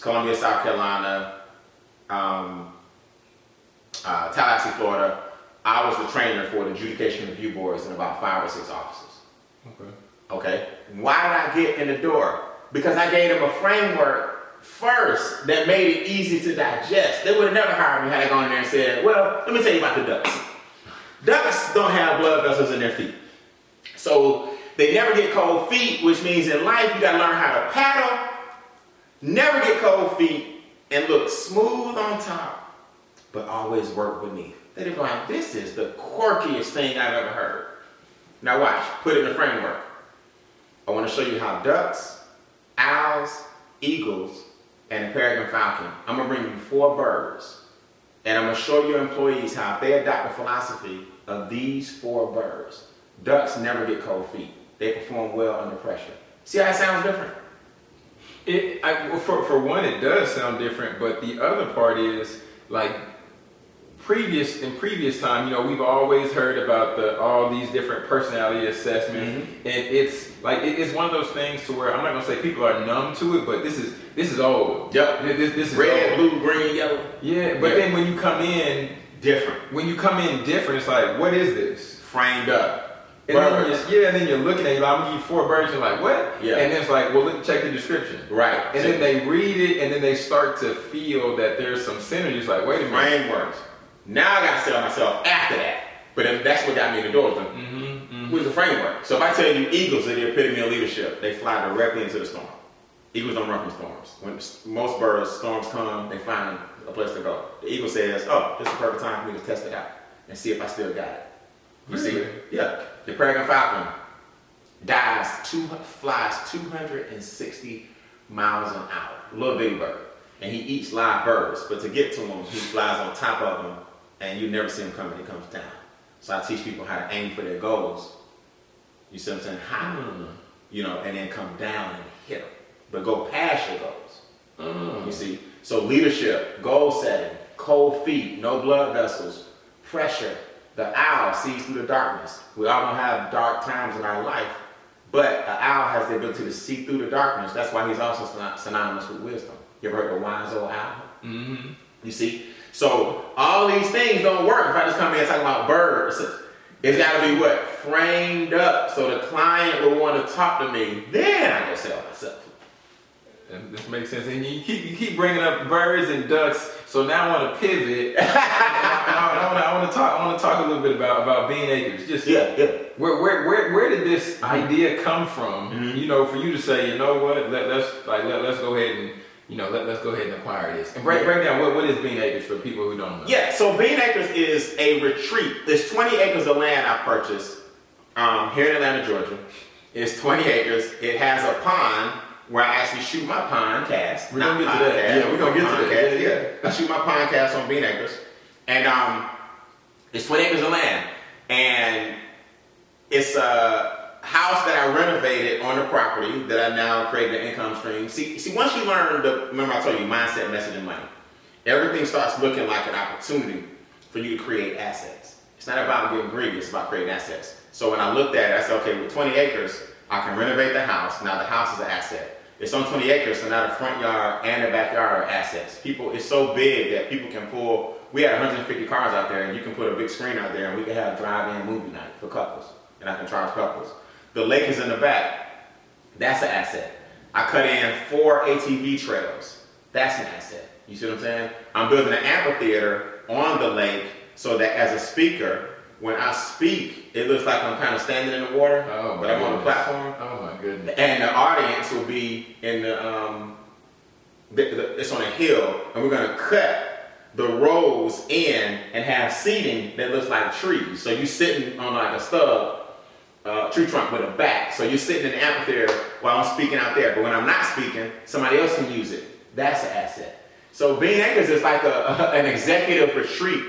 [SPEAKER 1] Columbia, South Carolina, um, uh, Tallahassee, Florida. I was the trainer for the adjudication review boards in about five or six offices.
[SPEAKER 2] Okay.
[SPEAKER 1] Okay. Why did I get in the door? Because I gave them a framework first that made it easy to digest. They would have never hired me had I gone in there and said, well, let me tell you about the ducks. Ducks don't have blood vessels in their feet. So they never get cold feet, which means in life you gotta learn how to paddle, never get cold feet, and look smooth on top, but always work beneath. They'd be like, this is the quirkiest thing I've ever heard. Now watch, put it in the framework. I want to show you how ducks, owls, eagles, and a peregrine falcon, I'm gonna bring you four birds. And I'm gonna show your employees how if they adopt the philosophy of these four birds, ducks never get cold feet. They perform well under pressure. See how it sounds different?
[SPEAKER 2] It, I, for, for one, it does sound different, but the other part is like previous in previous time, you know, we've always heard about the all these different personality assessments,
[SPEAKER 1] Mm-hmm.
[SPEAKER 2] and it's like it, it's one of those things to where I'm not gonna say people are numb to it, but this is this is old.
[SPEAKER 1] Yep.
[SPEAKER 2] This, this, is
[SPEAKER 1] Red,
[SPEAKER 2] old.
[SPEAKER 1] blue, green, yellow.
[SPEAKER 2] Yeah, but
[SPEAKER 1] Yeah.
[SPEAKER 2] then when you come in,
[SPEAKER 1] Different.
[SPEAKER 2] when you come in different, it's like, what is this?
[SPEAKER 1] Framed up.
[SPEAKER 2] And then
[SPEAKER 1] Birds.
[SPEAKER 2] you're, yeah, and then you're looking at it, like, I'm gonna give you four birds, you're like, what?
[SPEAKER 1] Yeah.
[SPEAKER 2] And then it's like, well, check the description.
[SPEAKER 1] Right.
[SPEAKER 2] And then they read it, and then they start to feel that there's some synergy. synergies. Like, wait a minute.
[SPEAKER 1] frameworks. Now I gotta sell myself after that. But then that's what got me in the door. With
[SPEAKER 2] Mm-hmm,
[SPEAKER 1] Where's the framework? So if I tell you eagles are the epitome of leadership, they fly directly into the storm. Eagles don't run from storms. When most birds, storms come, they find a place to go. The eagle says, "Oh, this is the perfect time for me to test it out and see if I still got it." You see?
[SPEAKER 2] Really?
[SPEAKER 1] Yeah. The peregrine falcon dives two, flies 260 miles an hour. Little bitty bird. And he eats live birds, but to get to them, he flies on top of them, and you never see them coming, it comes down. So I teach people how to aim for their goals. You see what I'm saying? High,
[SPEAKER 2] Mm.
[SPEAKER 1] you know, and then come down and hit them. But go past your goals.
[SPEAKER 2] Mm.
[SPEAKER 1] You see? So leadership, goal setting, cold feet, no blood vessels, pressure. The owl sees through the darkness. We all gonna have dark times in our life, but an owl has the ability to see through the darkness. That's why he's also synonymous with wisdom. You ever heard the wise old owl?
[SPEAKER 2] Mm-hmm.
[SPEAKER 1] You see? So all these things don't work if I just come in and talk about birds. It's gotta be what? Framed up so the client will want to talk to me. Then I go sell myself.
[SPEAKER 2] And this makes sense. And you keep you keep bringing up birds and ducks. So now I want to pivot. and [LAUGHS] I, want to talk. I want to talk a little bit about about bean acres. Just
[SPEAKER 1] Yeah, yeah.
[SPEAKER 2] Where, where, where, where did this idea come from?
[SPEAKER 1] Mhm.
[SPEAKER 2] You know, for you to say, you know what, let, let's like let, let's go ahead and you know let, let's go ahead and acquire this and break break down what, what is Bean Acres for people who don't know.
[SPEAKER 1] Yeah, so Bean Acres is a retreat. There's 20 acres of land I purchased um, here in Atlanta, Georgia. It's 20 acres. It has a pond where I actually shoot my pond cast.
[SPEAKER 2] We're gonna get to that.
[SPEAKER 1] podcast,
[SPEAKER 2] Yeah, we're gonna get to
[SPEAKER 1] pond
[SPEAKER 2] that.
[SPEAKER 1] cast,
[SPEAKER 2] Yeah,
[SPEAKER 1] Yeah, I shoot my pond cast on Bean Acres, and um, it's 20 acres of land, and it's a house that I renovated on the property that I now created an income stream. See, see, once you learn the, remember I told you mindset, message, and money. Everything starts looking like an opportunity for you to create assets. It's not about getting greedy, it's about creating assets. So when I looked at it, I said, okay, with 20 acres, I can renovate the house. Now the house is an asset. It's on 20 acres, so now the front yard and the backyard are assets. People, it's so big that people can pull. We had 150 cars out there, and you can put a big screen out there, and we can have a drive-in movie night for couples, and I can charge couples. The lake is in the back. That's an asset. I cut in four ATV trails. That's an asset. You see what I'm saying? I'm building an amphitheater on the lake so that as a speaker, when I speak, it looks like I'm kind of standing in the water,
[SPEAKER 2] Oh,
[SPEAKER 1] but I'm on the platform.
[SPEAKER 2] Oh my goodness.
[SPEAKER 1] And the audience will be in the, um, the, the, it's on a hill, and we're gonna cut the rows in and have seating that looks like trees. So you're sitting on like a stub, uh, tree trunk with a back. So you're sitting in the amphitheater while I'm speaking out there. But when I'm not speaking, somebody else can use it. That's an asset. So Bean Acres is like a, [LAUGHS] an executive retreat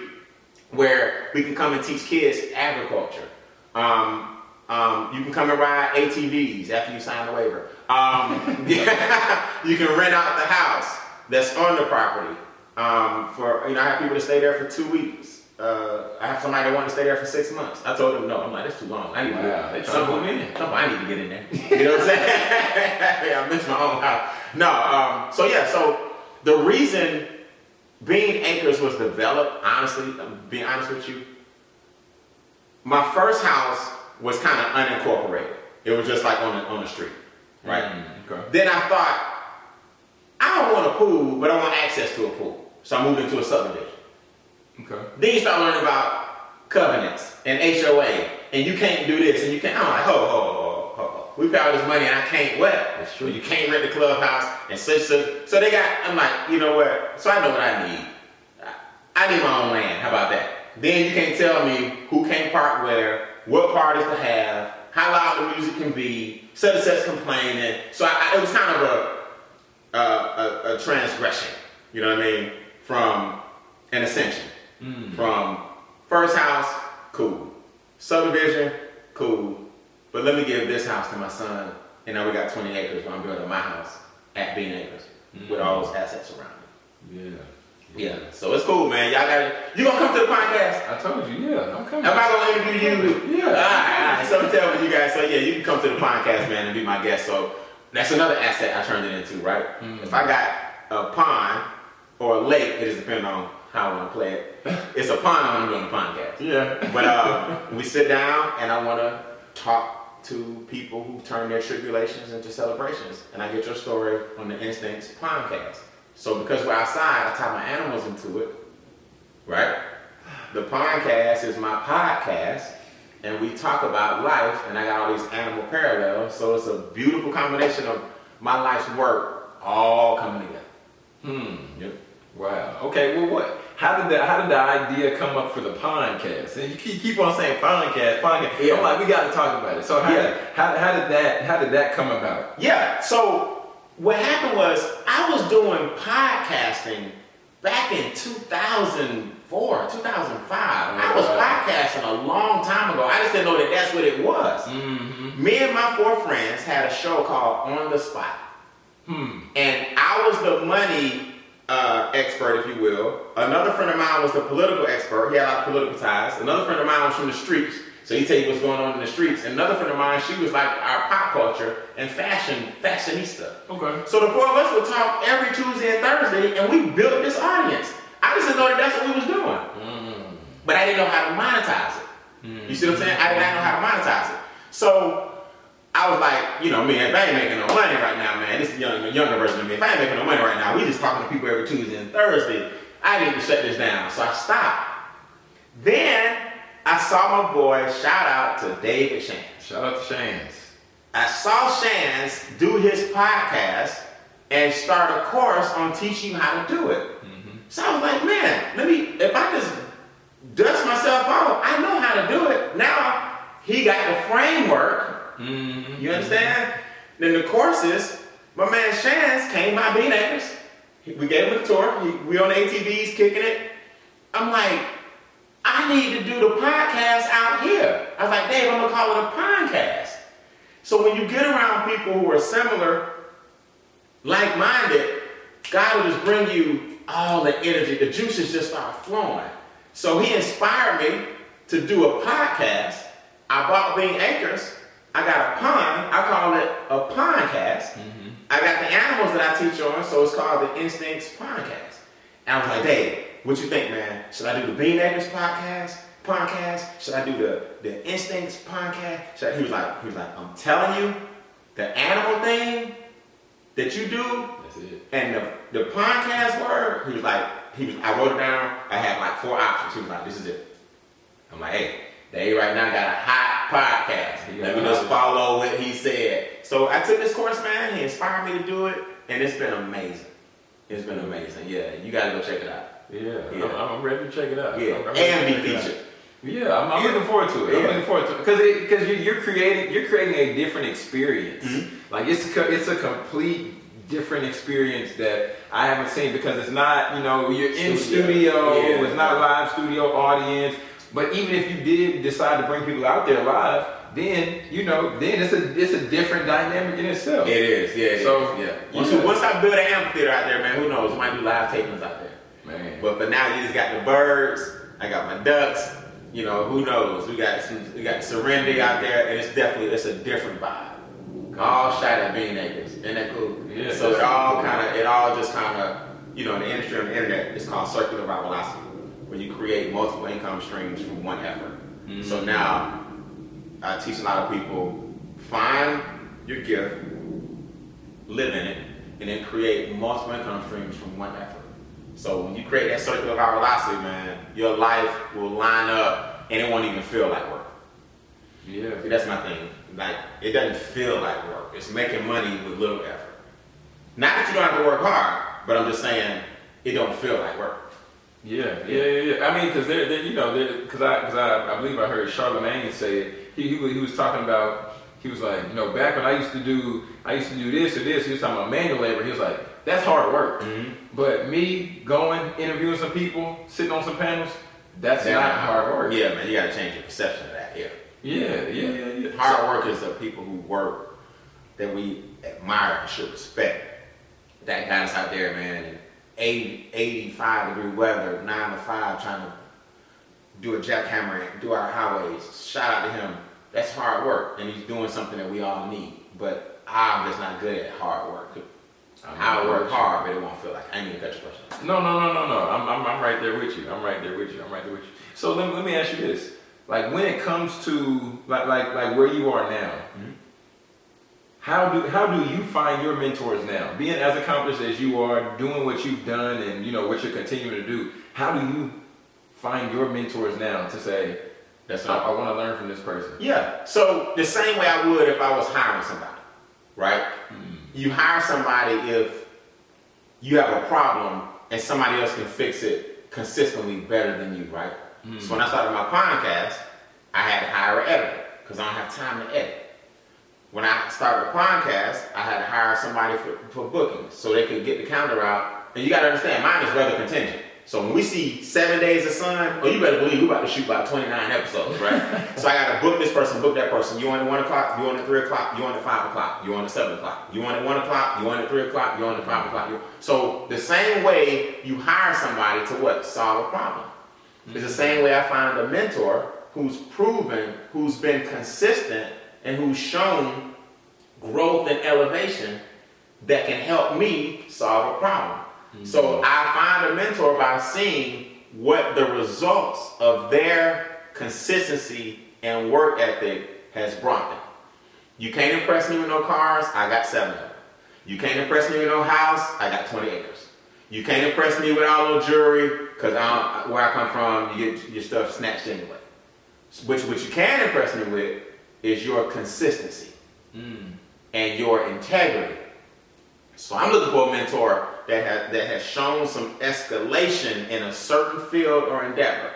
[SPEAKER 1] where we can come and teach kids agriculture. Um, um, you can come and ride ATVs after you sign the waiver. Um, [LAUGHS] you can rent out the house that's on the property. Um, for you know, I have people to stay there for two weeks. Uh, I have somebody that want to stay there for six months. I told them no. I'm like, that's too long. I need to
[SPEAKER 2] Wow, they
[SPEAKER 1] get
[SPEAKER 2] trying
[SPEAKER 1] some
[SPEAKER 2] move in.
[SPEAKER 1] I need to get in there. You know what I'm saying? [LAUGHS] yeah, I missed my own house. No. Um, so yeah. So the reason Bean Acres was developed, honestly, I'm being honest with you, my first house was kind of unincorporated. It was just like on the, on the street, right?
[SPEAKER 2] Mm, okay.
[SPEAKER 1] Then I thought, I don't want a pool, but I want access to a pool. So I moved into a subdivision.
[SPEAKER 2] Okay.
[SPEAKER 1] Then you start learning about covenants and HOA, and you can't do this, and you can't. I'm like, ho, ho, ho, ho, ho. We pay all this money, and I can't what?
[SPEAKER 2] That's true.
[SPEAKER 1] You can't rent the clubhouse, and such, such. So they got. I'm like, you know what? So I know what I need. I- need my own land. How about that? then you can't tell me who can't park where, what parties to have, how loud the music can be, set of sets complaining. So I, I, it was kind of a, a, a, a transgression, you know what I mean, from an ascension.
[SPEAKER 2] Mm.
[SPEAKER 1] From first house, cool. Subdivision, cool. But let me give this house to my son, and now we got 20 acres. But I'm building my house at Bean Acres with all those assets around it.
[SPEAKER 2] Yeah.
[SPEAKER 1] Yeah, so it's cool, man. Y'all got it. You gonna come to the podcast?
[SPEAKER 2] I told you, yeah, I'm coming.
[SPEAKER 1] Am I gonna interview you?
[SPEAKER 2] Yeah.
[SPEAKER 1] All right, all right. So tell me, you guys. So yeah, you can come to the podcast, man, and be my guest. So that's another asset I turned it into, right?
[SPEAKER 2] Mhm.
[SPEAKER 1] If I got a pond or a lake, it just depends on how I want to play it. It's a pond when I'm doing the podcast.
[SPEAKER 2] Yeah.
[SPEAKER 1] But uh, we sit down and I want to talk to people who turn their tribulations into celebrations. And I get your story on the Instincts podcast. So because we're outside, I tie my animals into it, right? The podcast is my podcast, and we talk about life, and I got all these animal parallels. So it's a beautiful combination of my life's work all coming together.
[SPEAKER 2] Hmm.
[SPEAKER 1] Yep.
[SPEAKER 2] Wow. Okay. Well, what? How did the How did the idea come up for the podcast? And you keep, on saying podcast, podcast.
[SPEAKER 1] Yeah.
[SPEAKER 2] I'm like, we got to talk about it. So how,
[SPEAKER 1] Yeah.
[SPEAKER 2] did, how, how did that How did that come about?
[SPEAKER 1] Yeah. So what happened was I was doing podcasting back in 2004, 2005. I was podcasting a long time ago. I just didn't know that that's what it was.
[SPEAKER 2] Mm-hmm.
[SPEAKER 1] Me and my four friends had a show called On the Spot.
[SPEAKER 2] Hmm.
[SPEAKER 1] And I was the money uh, expert, if you will. Another friend of mine was the political expert. He had a lot of political ties. Another friend of mine was from the streets. So he tell you what's going on in the streets. Another friend of mine, she was like our pop culture and fashion, fashionista.
[SPEAKER 2] Okay.
[SPEAKER 1] So the four of us would talk every Tuesday and Thursday, and we built this audience. I just didn't know that that's what we was doing.
[SPEAKER 2] Mm.
[SPEAKER 1] But I didn't know how to monetize it. You see what I'm saying? I didn't know how to monetize it. So I was like, you know, man, if I ain't making no money right now, man, this is young, the younger version of me. If I ain't making no money right now, we just talking to people every Tuesday and Thursday. I need to shut this down. So I stopped. Then I saw my boy, shout out to David Shan.
[SPEAKER 2] Shout out to Shans.
[SPEAKER 1] I saw Shans do his podcast and start a course on teaching you how to do it. Mm-hmm. So I was like, man, let me, if I just dust myself off, I know how to do it. Now he got the framework.
[SPEAKER 2] Mm-hmm.
[SPEAKER 1] You understand? Then the courses, my man Shans came by Bean Acres. We gave him a tour. He, we on ATVs kicking it. I'm like, I need to do the podcast out here. I was like, Dave, I'm gonna call it a podcast. So when you get around people who are similar, like-minded, God will just bring you all the energy. The juices just start flowing. So he inspired me to do a podcast. I bought Bean Acres. I got a pond. I call it a podcast. Mm-hmm. I got the animals that I teach on, so it's called the Instincts Podcast. And I was like, Dave, what you think, man? Should I do the Bean Acres podcast? Podcast? Should I do the, the Instincts podcast? He was like, he was like, I'm telling you, the animal thing that you do
[SPEAKER 2] That's it.
[SPEAKER 1] and the, the podcast word, he was like, he was, I wrote it down. I had like four options. He was like, this is it. I'm like, hey, they right now got a hot podcast.
[SPEAKER 2] He
[SPEAKER 1] Let me just follow what he said. So I took this course, man. He inspired me to do it, and it's been amazing. It's been amazing. Yeah, you gotta go check it out.
[SPEAKER 2] Yeah.
[SPEAKER 1] Yeah.
[SPEAKER 2] I'm, I'm ready to check it out.
[SPEAKER 1] Yeah,
[SPEAKER 2] I'm to
[SPEAKER 1] and be
[SPEAKER 2] check it out.
[SPEAKER 1] featured.
[SPEAKER 2] Yeah, I'm, I'm
[SPEAKER 1] Yeah.
[SPEAKER 2] looking forward to it. I'm
[SPEAKER 1] Yeah.
[SPEAKER 2] looking forward to it because because you're, you're creating you're creating a different experience.
[SPEAKER 1] Mhm.
[SPEAKER 2] Like it's a, it's a complete different experience that I haven't seen because it's not you know you're in
[SPEAKER 1] Studio.
[SPEAKER 2] studio.
[SPEAKER 1] Yeah.
[SPEAKER 2] It's not live studio audience. But even if you did decide to bring people out there live, then you know then it's a it's a different dynamic in itself.
[SPEAKER 1] It is, yeah. it
[SPEAKER 2] So,
[SPEAKER 1] is, yeah. should,
[SPEAKER 2] not?
[SPEAKER 1] once I build an amphitheater out there, man, who knows? We might do live tapings out there.
[SPEAKER 2] Man.
[SPEAKER 1] But for now, you just got the birds. I got my ducks. You know, who knows? We got some. We got serenity out there, and it's definitely it's a different vibe. All shot at Bean Acres. Isn't that cool?
[SPEAKER 2] Yeah,
[SPEAKER 1] So it all
[SPEAKER 2] cool.
[SPEAKER 1] kind of it all just kind of you know in the industry on the internet it's called circular velocity, where you create multiple income streams from one effort. So
[SPEAKER 2] Mhm.
[SPEAKER 1] now I teach a lot of people find your gift, live in it, and then create multiple income streams from one effort. So when you create that circle of circular velocity, man, your life will line up and it won't even feel like work.
[SPEAKER 2] Yeah.
[SPEAKER 1] See, that's my thing. Like, it doesn't feel like work. It's making money with little effort. Not that you don't have to work hard, but I'm just saying it don't feel like work.
[SPEAKER 2] Yeah, yeah, yeah. yeah. I mean, because they're, they're, you know, because I, because I, I believe I heard Charlemagne say it. He, he, was- he was talking about, he was like, you know, back when I used to do, I used to do this or this. He was talking about manual labor. He was like, that's hard work.
[SPEAKER 1] Mhm.
[SPEAKER 2] But me going, interviewing some people, sitting on some panels, that's
[SPEAKER 1] They're
[SPEAKER 2] not hard work.
[SPEAKER 1] Yeah, man, you gotta change your perception of that. Yeah.
[SPEAKER 2] yeah, yeah, yeah. yeah.
[SPEAKER 1] Hard workers are people who work that we admire and should respect. That guy's out there, man, 80, 85 degree weather, 9 to 5, trying to do a jackhammer and do our highways. Shout out to him. That's hard work, and he's doing something that we all need. But I'm just not good at hard work. I work hard, but it won't feel like I need even cut your question.
[SPEAKER 2] No, no, no, no, no. I'm, I'm, I'm right there with you. I'm right there with you. I'm right there with you. So let, me- let me ask you this: like when it comes to like like like where you are now,
[SPEAKER 1] Mhm.
[SPEAKER 2] How do how do you find your mentors now? Being as accomplished as you are, doing what you've done, and you know what you're continuing to do. How do you find your mentors now to say,
[SPEAKER 1] That's
[SPEAKER 2] I, I want to learn from this person?
[SPEAKER 1] Yeah. So the same way I would if I was hiring somebody, right? Mm-hmm. You hire somebody if you have a problem and somebody else can fix it consistently better than you, right? So mm-hmm. when I started my podcast, I had to hire an editor because I don't have time to edit. When I started the podcast, I had to hire somebody for, for bookings so they could get the calendar out. And you got to understand, mine is rather contingent. So when we see seven days of sun, oh, you better believe we're about to shoot about 29 episodes, right? [LAUGHS] so I got to book this person, book that person. You on at 1 o'clock, you on at 3 o'clock, you on at 5 o'clock, you on at 7 o'clock, you on at 1 o'clock, you on at 3 o'clock, you on at 5 o'clock. So the same way you hire somebody to what? Solve a problem. It's the same way I find a mentor who's proven, who's been consistent, and who's shown growth and elevation that can help me solve a problem. Mm-hmm. So I find a mentor by seeing what the results of their consistency and work ethic has brought them. You can't impress me with no cars, I got seven of them. You can't impress me with no house, I got 20 acres. You can't impress me with all no jewelry, because where I come from, you get your stuff snatched anyway. Which, what you can impress me with is your consistency mm. and your integrity. So I'm looking for a mentor that has, that has shown some escalation in a certain field or endeavor,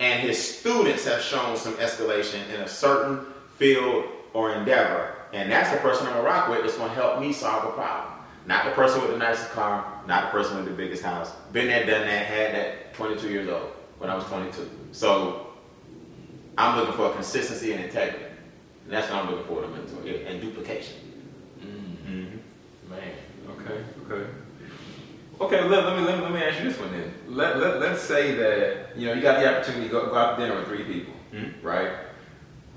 [SPEAKER 1] and his students have shown some escalation in a certain field or endeavor, and that's the person I'm gonna rock with that's gonna help me solve a problem. Not the person with the nicest car, not the person with the biggest house. Been there, done that, had that 22 years old when I was 22. So I'm looking for consistency and integrity. And that's what I'm looking for in a mentor, yeah, and duplication.
[SPEAKER 2] Man, okay, okay. Okay, let, let me let me let me ask you this one then. Let, let let's say that you know you got the opportunity to go, go out to dinner with three people,
[SPEAKER 1] Mhm.
[SPEAKER 2] right?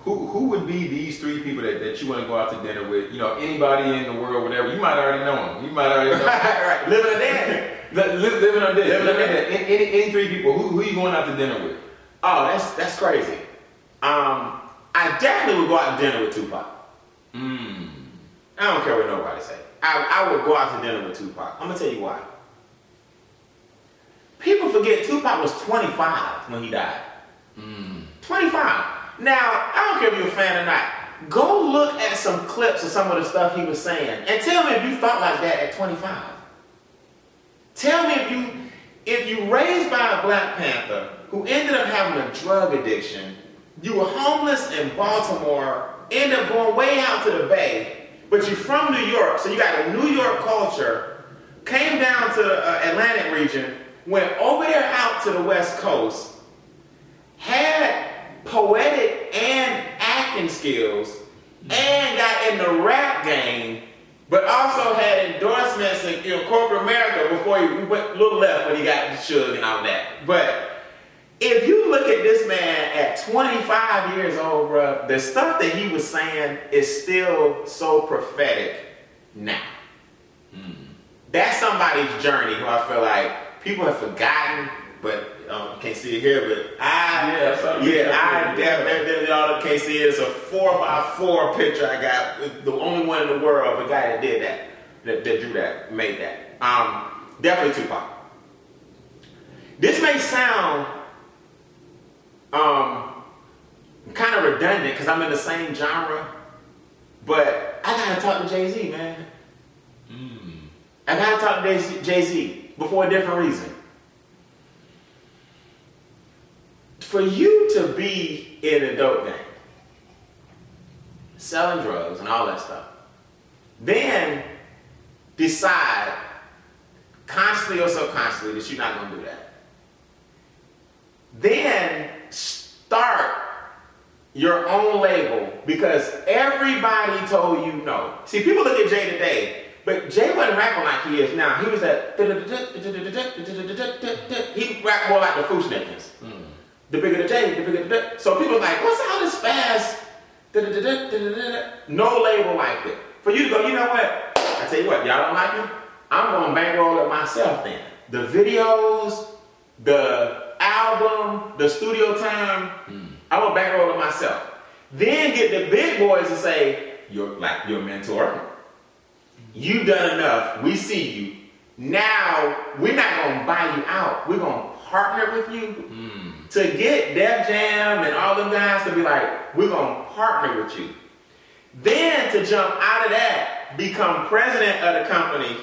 [SPEAKER 2] Who who would be these three people that, that you want to go out to dinner with? You know, anybody in the world, whatever. You might already know them. You might already know. 'em. [LAUGHS]
[SPEAKER 1] right, living a day.
[SPEAKER 2] Li- li- living on this.
[SPEAKER 1] Living on
[SPEAKER 2] Living on Any, any, any three people. Who who you going out to dinner with?
[SPEAKER 1] Oh, that's that's crazy. Um, I definitely would go out to dinner with Tupac.
[SPEAKER 2] Mm.
[SPEAKER 1] I don't care what nobody say. I, I would go out to dinner with Tupac. I'm gonna tell you why. People forget Tupac was 25 when he died.
[SPEAKER 2] Mm.
[SPEAKER 1] 25. Now, I don't care if you're a fan or not. Go look at some clips of some of the stuff he was saying and tell me if you thought like that at 25. Tell me if you if you raised by a Black Panther who ended up having a drug addiction, you were homeless in Baltimore, ended up going way out to the Bay, but you're from New York, so you got a New York culture, came down to the uh, Atlantic region, went over there out to the West Coast, had poetic and acting skills, and got in the rap game, but also had endorsements in corporate America before he went a little left when he got the Suge and all that. But if you look at this man at 25 years old, bro, the stuff that he was saying is still so prophetic now. That's somebody's journey who I feel like people have forgotten, but um, can't see it here, but I,
[SPEAKER 2] Yeah, I saw the
[SPEAKER 1] yeah. I definitely, all can't see it. It's a four by four picture I got. The only one in the world, the guy that did that, that, that drew that, made that. Um, definitely Tupac. This may sound um, kind of redundant because I'm in the same genre, but I gotta talk to Jay Z, man. I gotta talk to Jay Z before a different reason. for you to be in a dope game, selling drugs and all that stuff, then decide consciously or subconsciously that you're not going to do that. Then start your own label because everybody told you no. See, people look at Jay today, but Jay wasn't rapping like he is now. He was that. He rapped more like the Fu-Schnickens. Hmm. The bigger the J, the bigger the. So people like, what's all this fast? No label like it. For you to go, you know what? I tell you what, y'all don't like me? I'm gonna bankroll it myself then. The videos, the album, the studio time, hmm. I'm gonna bankroll it myself. Then get the big boys to say, you're like your mentor. You've done enough. We see you. Now we're not gonna buy you out. We're gonna partner with you hmm. to get Def Jam and all them guys to be like, we're gonna partner with you. Then to jump out of that, become president of the company.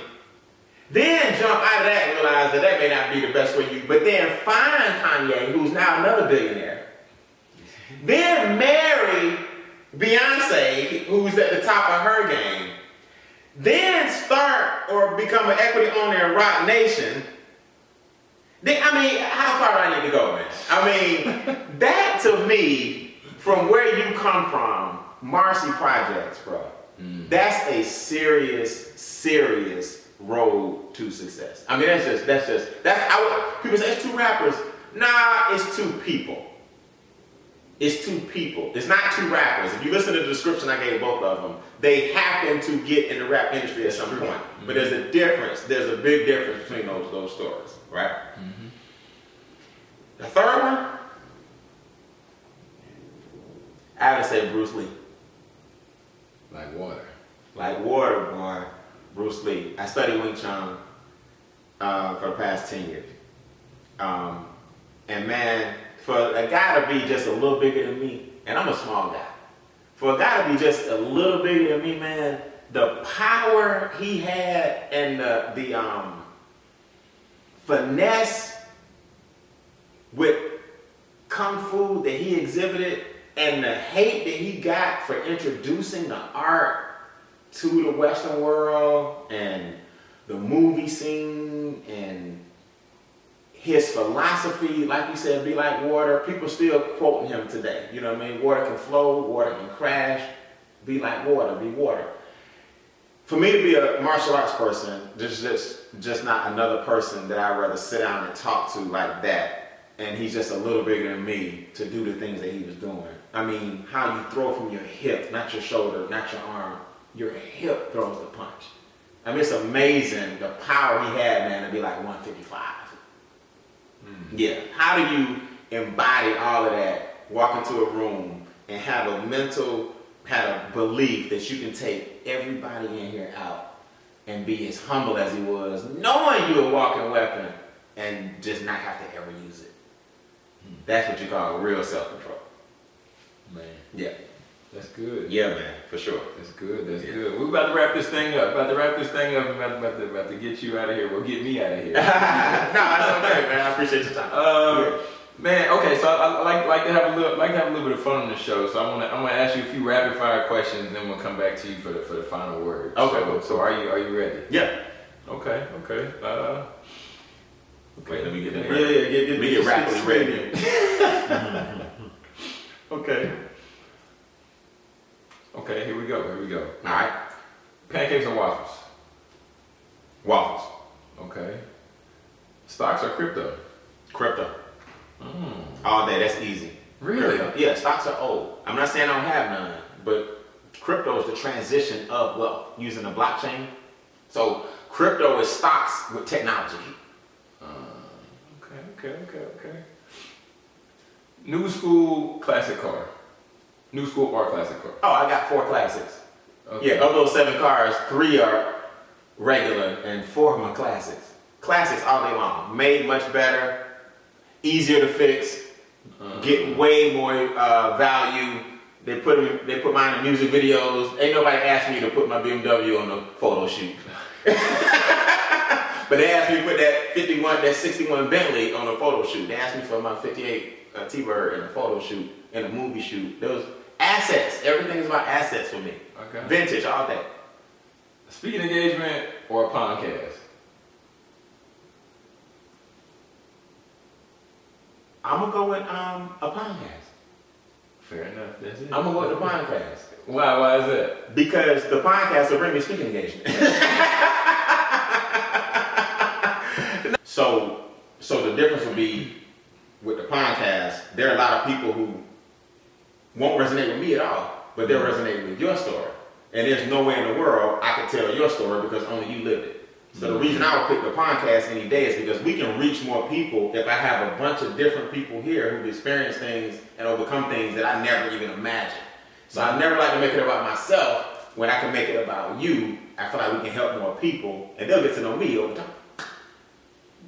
[SPEAKER 1] Then jump out of that and realize that that may not be the best for you. But then find Kanye, who's now another billionaire. Then marry Beyonce, who's at the top of her game. Then start or become an equity owner in Roc Nation. Then, I mean, how far do I need to go, man? I mean, [LAUGHS] that to me, from where you come from, Marcy Projects, bro, mm. that's a serious, serious road to success. I mean, that's just, that's just, that's, I would, people say it's two rappers. Nah, it's two people. It's two people. It's not two rappers. If you listen to the description I gave both of them, they happen to get in the rap industry at some point. But there's a difference. There's a big difference between those those stories, right? Mm-hmm. The third one, I would say Bruce Lee.
[SPEAKER 2] Like water.
[SPEAKER 1] Like water, boy. Bruce Lee. I studied Wing Chun uh, for the past 10 years. Um, and man, for a guy to be just a little bigger than me, and I'm a small guy, for a guy to be just a little bigger than me, man, the power he had and the, the um, finesse with kung fu that he exhibited and the hate that he got for introducing the art to the Western world and the movie scene and his philosophy, like you said, be like water. People still quoting him today. You know what I mean? Water can flow, water can crash, be like water, be water. For me to be a martial arts person, there's just just not another person that I'd rather sit down and talk to like that. And he's just a little bigger than me to do the things that he was doing. I mean, how you throw from your hip, not your shoulder, not your arm. Your hip throws the punch. I mean, it's amazing the power he had, man, to be like 155. Mm. Yeah. How do you embody all of that, walk into a room and have a mental, have a belief that you can take everybody in here out and be as humble as he was, knowing you're a walking weapon and just not have to ever use it. Hmm. That's what you call real self-control.
[SPEAKER 2] Man,
[SPEAKER 1] Yeah.
[SPEAKER 2] That's good.
[SPEAKER 1] Yeah, man, for sure.
[SPEAKER 2] That's good. That's
[SPEAKER 1] Yeah.
[SPEAKER 2] good. We're about to wrap this thing up. About to wrap this thing up. About, about, to, about to get you out of here. Well, get me out of here. [LAUGHS]
[SPEAKER 1] no, that's okay, man. I appreciate your time.
[SPEAKER 2] Uh, man, okay. So I, I like like to have a little like to have a little bit of fun on the show. So I'm gonna I'm gonna ask you a few rapid fire questions, and then we'll come back to you for the for the final word.
[SPEAKER 1] Okay,
[SPEAKER 2] So,
[SPEAKER 1] cool.
[SPEAKER 2] so are you are you ready?
[SPEAKER 1] yeah.
[SPEAKER 2] Okay. Okay. Uh,
[SPEAKER 1] Wait, let me get
[SPEAKER 2] yeah,
[SPEAKER 1] that
[SPEAKER 2] yeah, yeah. Get, get,
[SPEAKER 1] Let me get rapidly ready. [LAUGHS]
[SPEAKER 2] Okay. Okay. Here we go. Here we go.
[SPEAKER 1] All right.
[SPEAKER 2] Pancakes or waffles?
[SPEAKER 1] Waffles.
[SPEAKER 2] Okay. Stocks or crypto?
[SPEAKER 1] Crypto.
[SPEAKER 2] Mm.
[SPEAKER 1] All day. That's easy.
[SPEAKER 2] Really?
[SPEAKER 1] Crypto. Yeah, stocks are old. I'm not saying I don't have none, but crypto is the transition of wealth using the blockchain. So crypto is stocks with technology.
[SPEAKER 2] Okay, okay, okay, okay. New school classic car. New school or classic car.
[SPEAKER 1] Oh, I got four classics.
[SPEAKER 2] Okay.
[SPEAKER 1] Yeah, of those seven cars, three are regular and four of them are classics. Classics all day long. Made much better, easier to fix, get way more uh, value. They put 'em- they put mine in music videos. Ain't nobody asked me to put my BMW on a photo shoot. [LAUGHS] but they asked me to put that 51, that 61 Bentley on a photo shoot. They asked me for my 58 uh, T-Bird in a photo shoot, in a movie shoot. Those assets. Everything is about assets for me.
[SPEAKER 2] Okay.
[SPEAKER 1] Vintage, all that.
[SPEAKER 2] Speaking engagement or a podcast?
[SPEAKER 1] I'm gonna go with um, a podcast.
[SPEAKER 2] Fair enough. That's it.
[SPEAKER 1] I'm gonna go with the podcast
[SPEAKER 2] Why? Why is that?
[SPEAKER 1] because the podcast will bring me speaking engagement. [LAUGHS] so, so the difference will be with the podcast. There are a lot of people who won't resonate with me at all, but they'll mm-hmm. resonate with your story. And there's no way in the world I could tell your story because only you lived it. So the mm-hmm. reason I would pick the podcast any day is because we can reach more people if I have a bunch of different people here who've experienced things and overcome things that I never even imagined. So I never like to make it about myself when I can make it about you. I feel like we can help more people and they'll get to know me over time.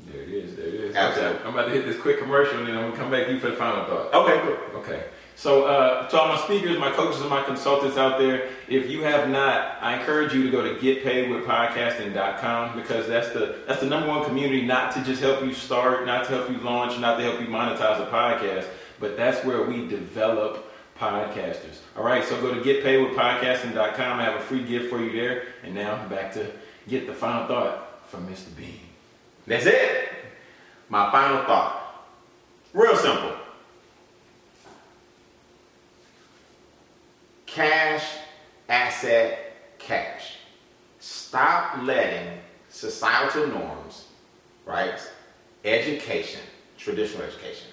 [SPEAKER 2] There it is. There it is.
[SPEAKER 1] Absolutely.
[SPEAKER 2] I'm about to hit this quick commercial, and then I'm gonna come back to you for the final thought.
[SPEAKER 1] Okay, good.
[SPEAKER 2] Okay. So, uh, to all my speakers, my coaches, and my consultants out there, if you have not, I encourage you to go to getpaidwithpodcasting.com because that's the that's the number one community not to just help you start, not to help you launch, not to help you monetize a podcast, but that's where we develop podcasters. All right, so go to getpaidwithpodcasting.com. I have a free gift for you there. And now back to get the final thought from Mr. Bean.
[SPEAKER 1] That's it. My final thought. Real simple. Cash, asset, cash. Stop letting societal norms, right? Education, traditional education.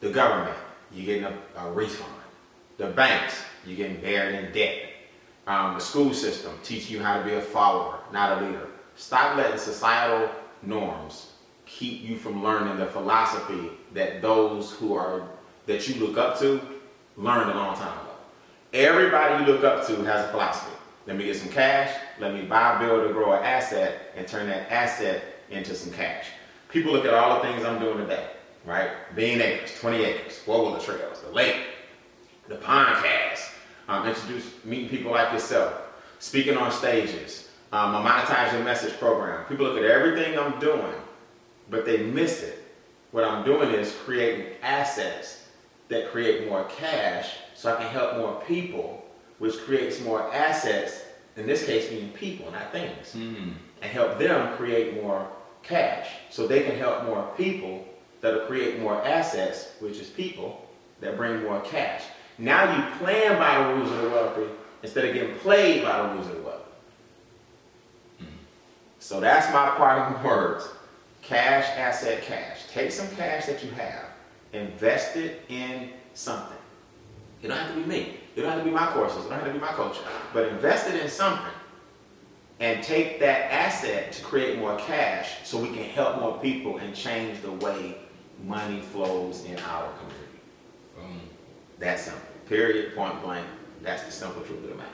[SPEAKER 1] The government, you're getting a, a refund. The banks, you're getting buried in debt. Um, the school system, teaching you how to be a follower, not a leader. Stop letting societal norms keep you from learning the philosophy that those who are that you look up to learned a long time. Everybody you look up to has a philosophy. Let me get some cash, let me buy, build, or grow an asset, and turn that asset into some cash. People look at all the things I'm doing today, right? Bean Acres, 20 acres, four wheeler trails, the lake, the podcast, um, introduce meeting people like yourself, speaking on stages, um, a monetize your message program. People look at everything I'm doing, but they miss it. What I'm doing is creating assets that create more cash so I can help more people, which creates more assets, in this case meaning people, not things,
[SPEAKER 2] Mm.
[SPEAKER 1] and help them create more cash so they can help more people that'll create more assets, which is people that bring more cash. Now you plan by the rules of the wealthy instead of getting played by the rules of the wealthy. So that's my parting [LAUGHS] words. Cash, asset, cash. Take some cash that you have, invest it in something. It don't have to be me. It don't have to be my courses. It don't have to be my coaching. But invest it in something and take that asset to create more cash so we can help more people and change the way money flows in our community.
[SPEAKER 2] Um, Boom.
[SPEAKER 1] That's simple. Period, point blank. That's the simple truth of the matter.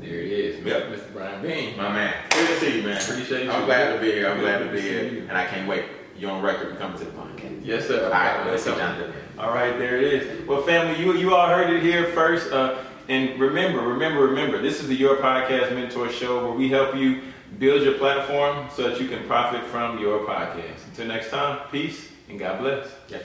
[SPEAKER 2] There it is.
[SPEAKER 1] Yep.
[SPEAKER 2] Mr. Brian Bean.
[SPEAKER 1] My man. Good to see you, man.
[SPEAKER 2] Appreciate
[SPEAKER 1] I'm
[SPEAKER 2] you.
[SPEAKER 1] glad to be here. I'm glad to be here.
[SPEAKER 2] you.
[SPEAKER 1] And I can't wait. You're on record. You're coming to the podcast.
[SPEAKER 2] Yes, sir.
[SPEAKER 1] All right, let's
[SPEAKER 2] Let's
[SPEAKER 1] sit down there.
[SPEAKER 2] All right, there it is. Well, family, you you all heard it here first. Uh, and remember, remember, remember, this is the Your Podcast Mentor Show where we help you build your platform so that you can profit from your podcast. Until next time, peace and God bless.
[SPEAKER 1] Yeah.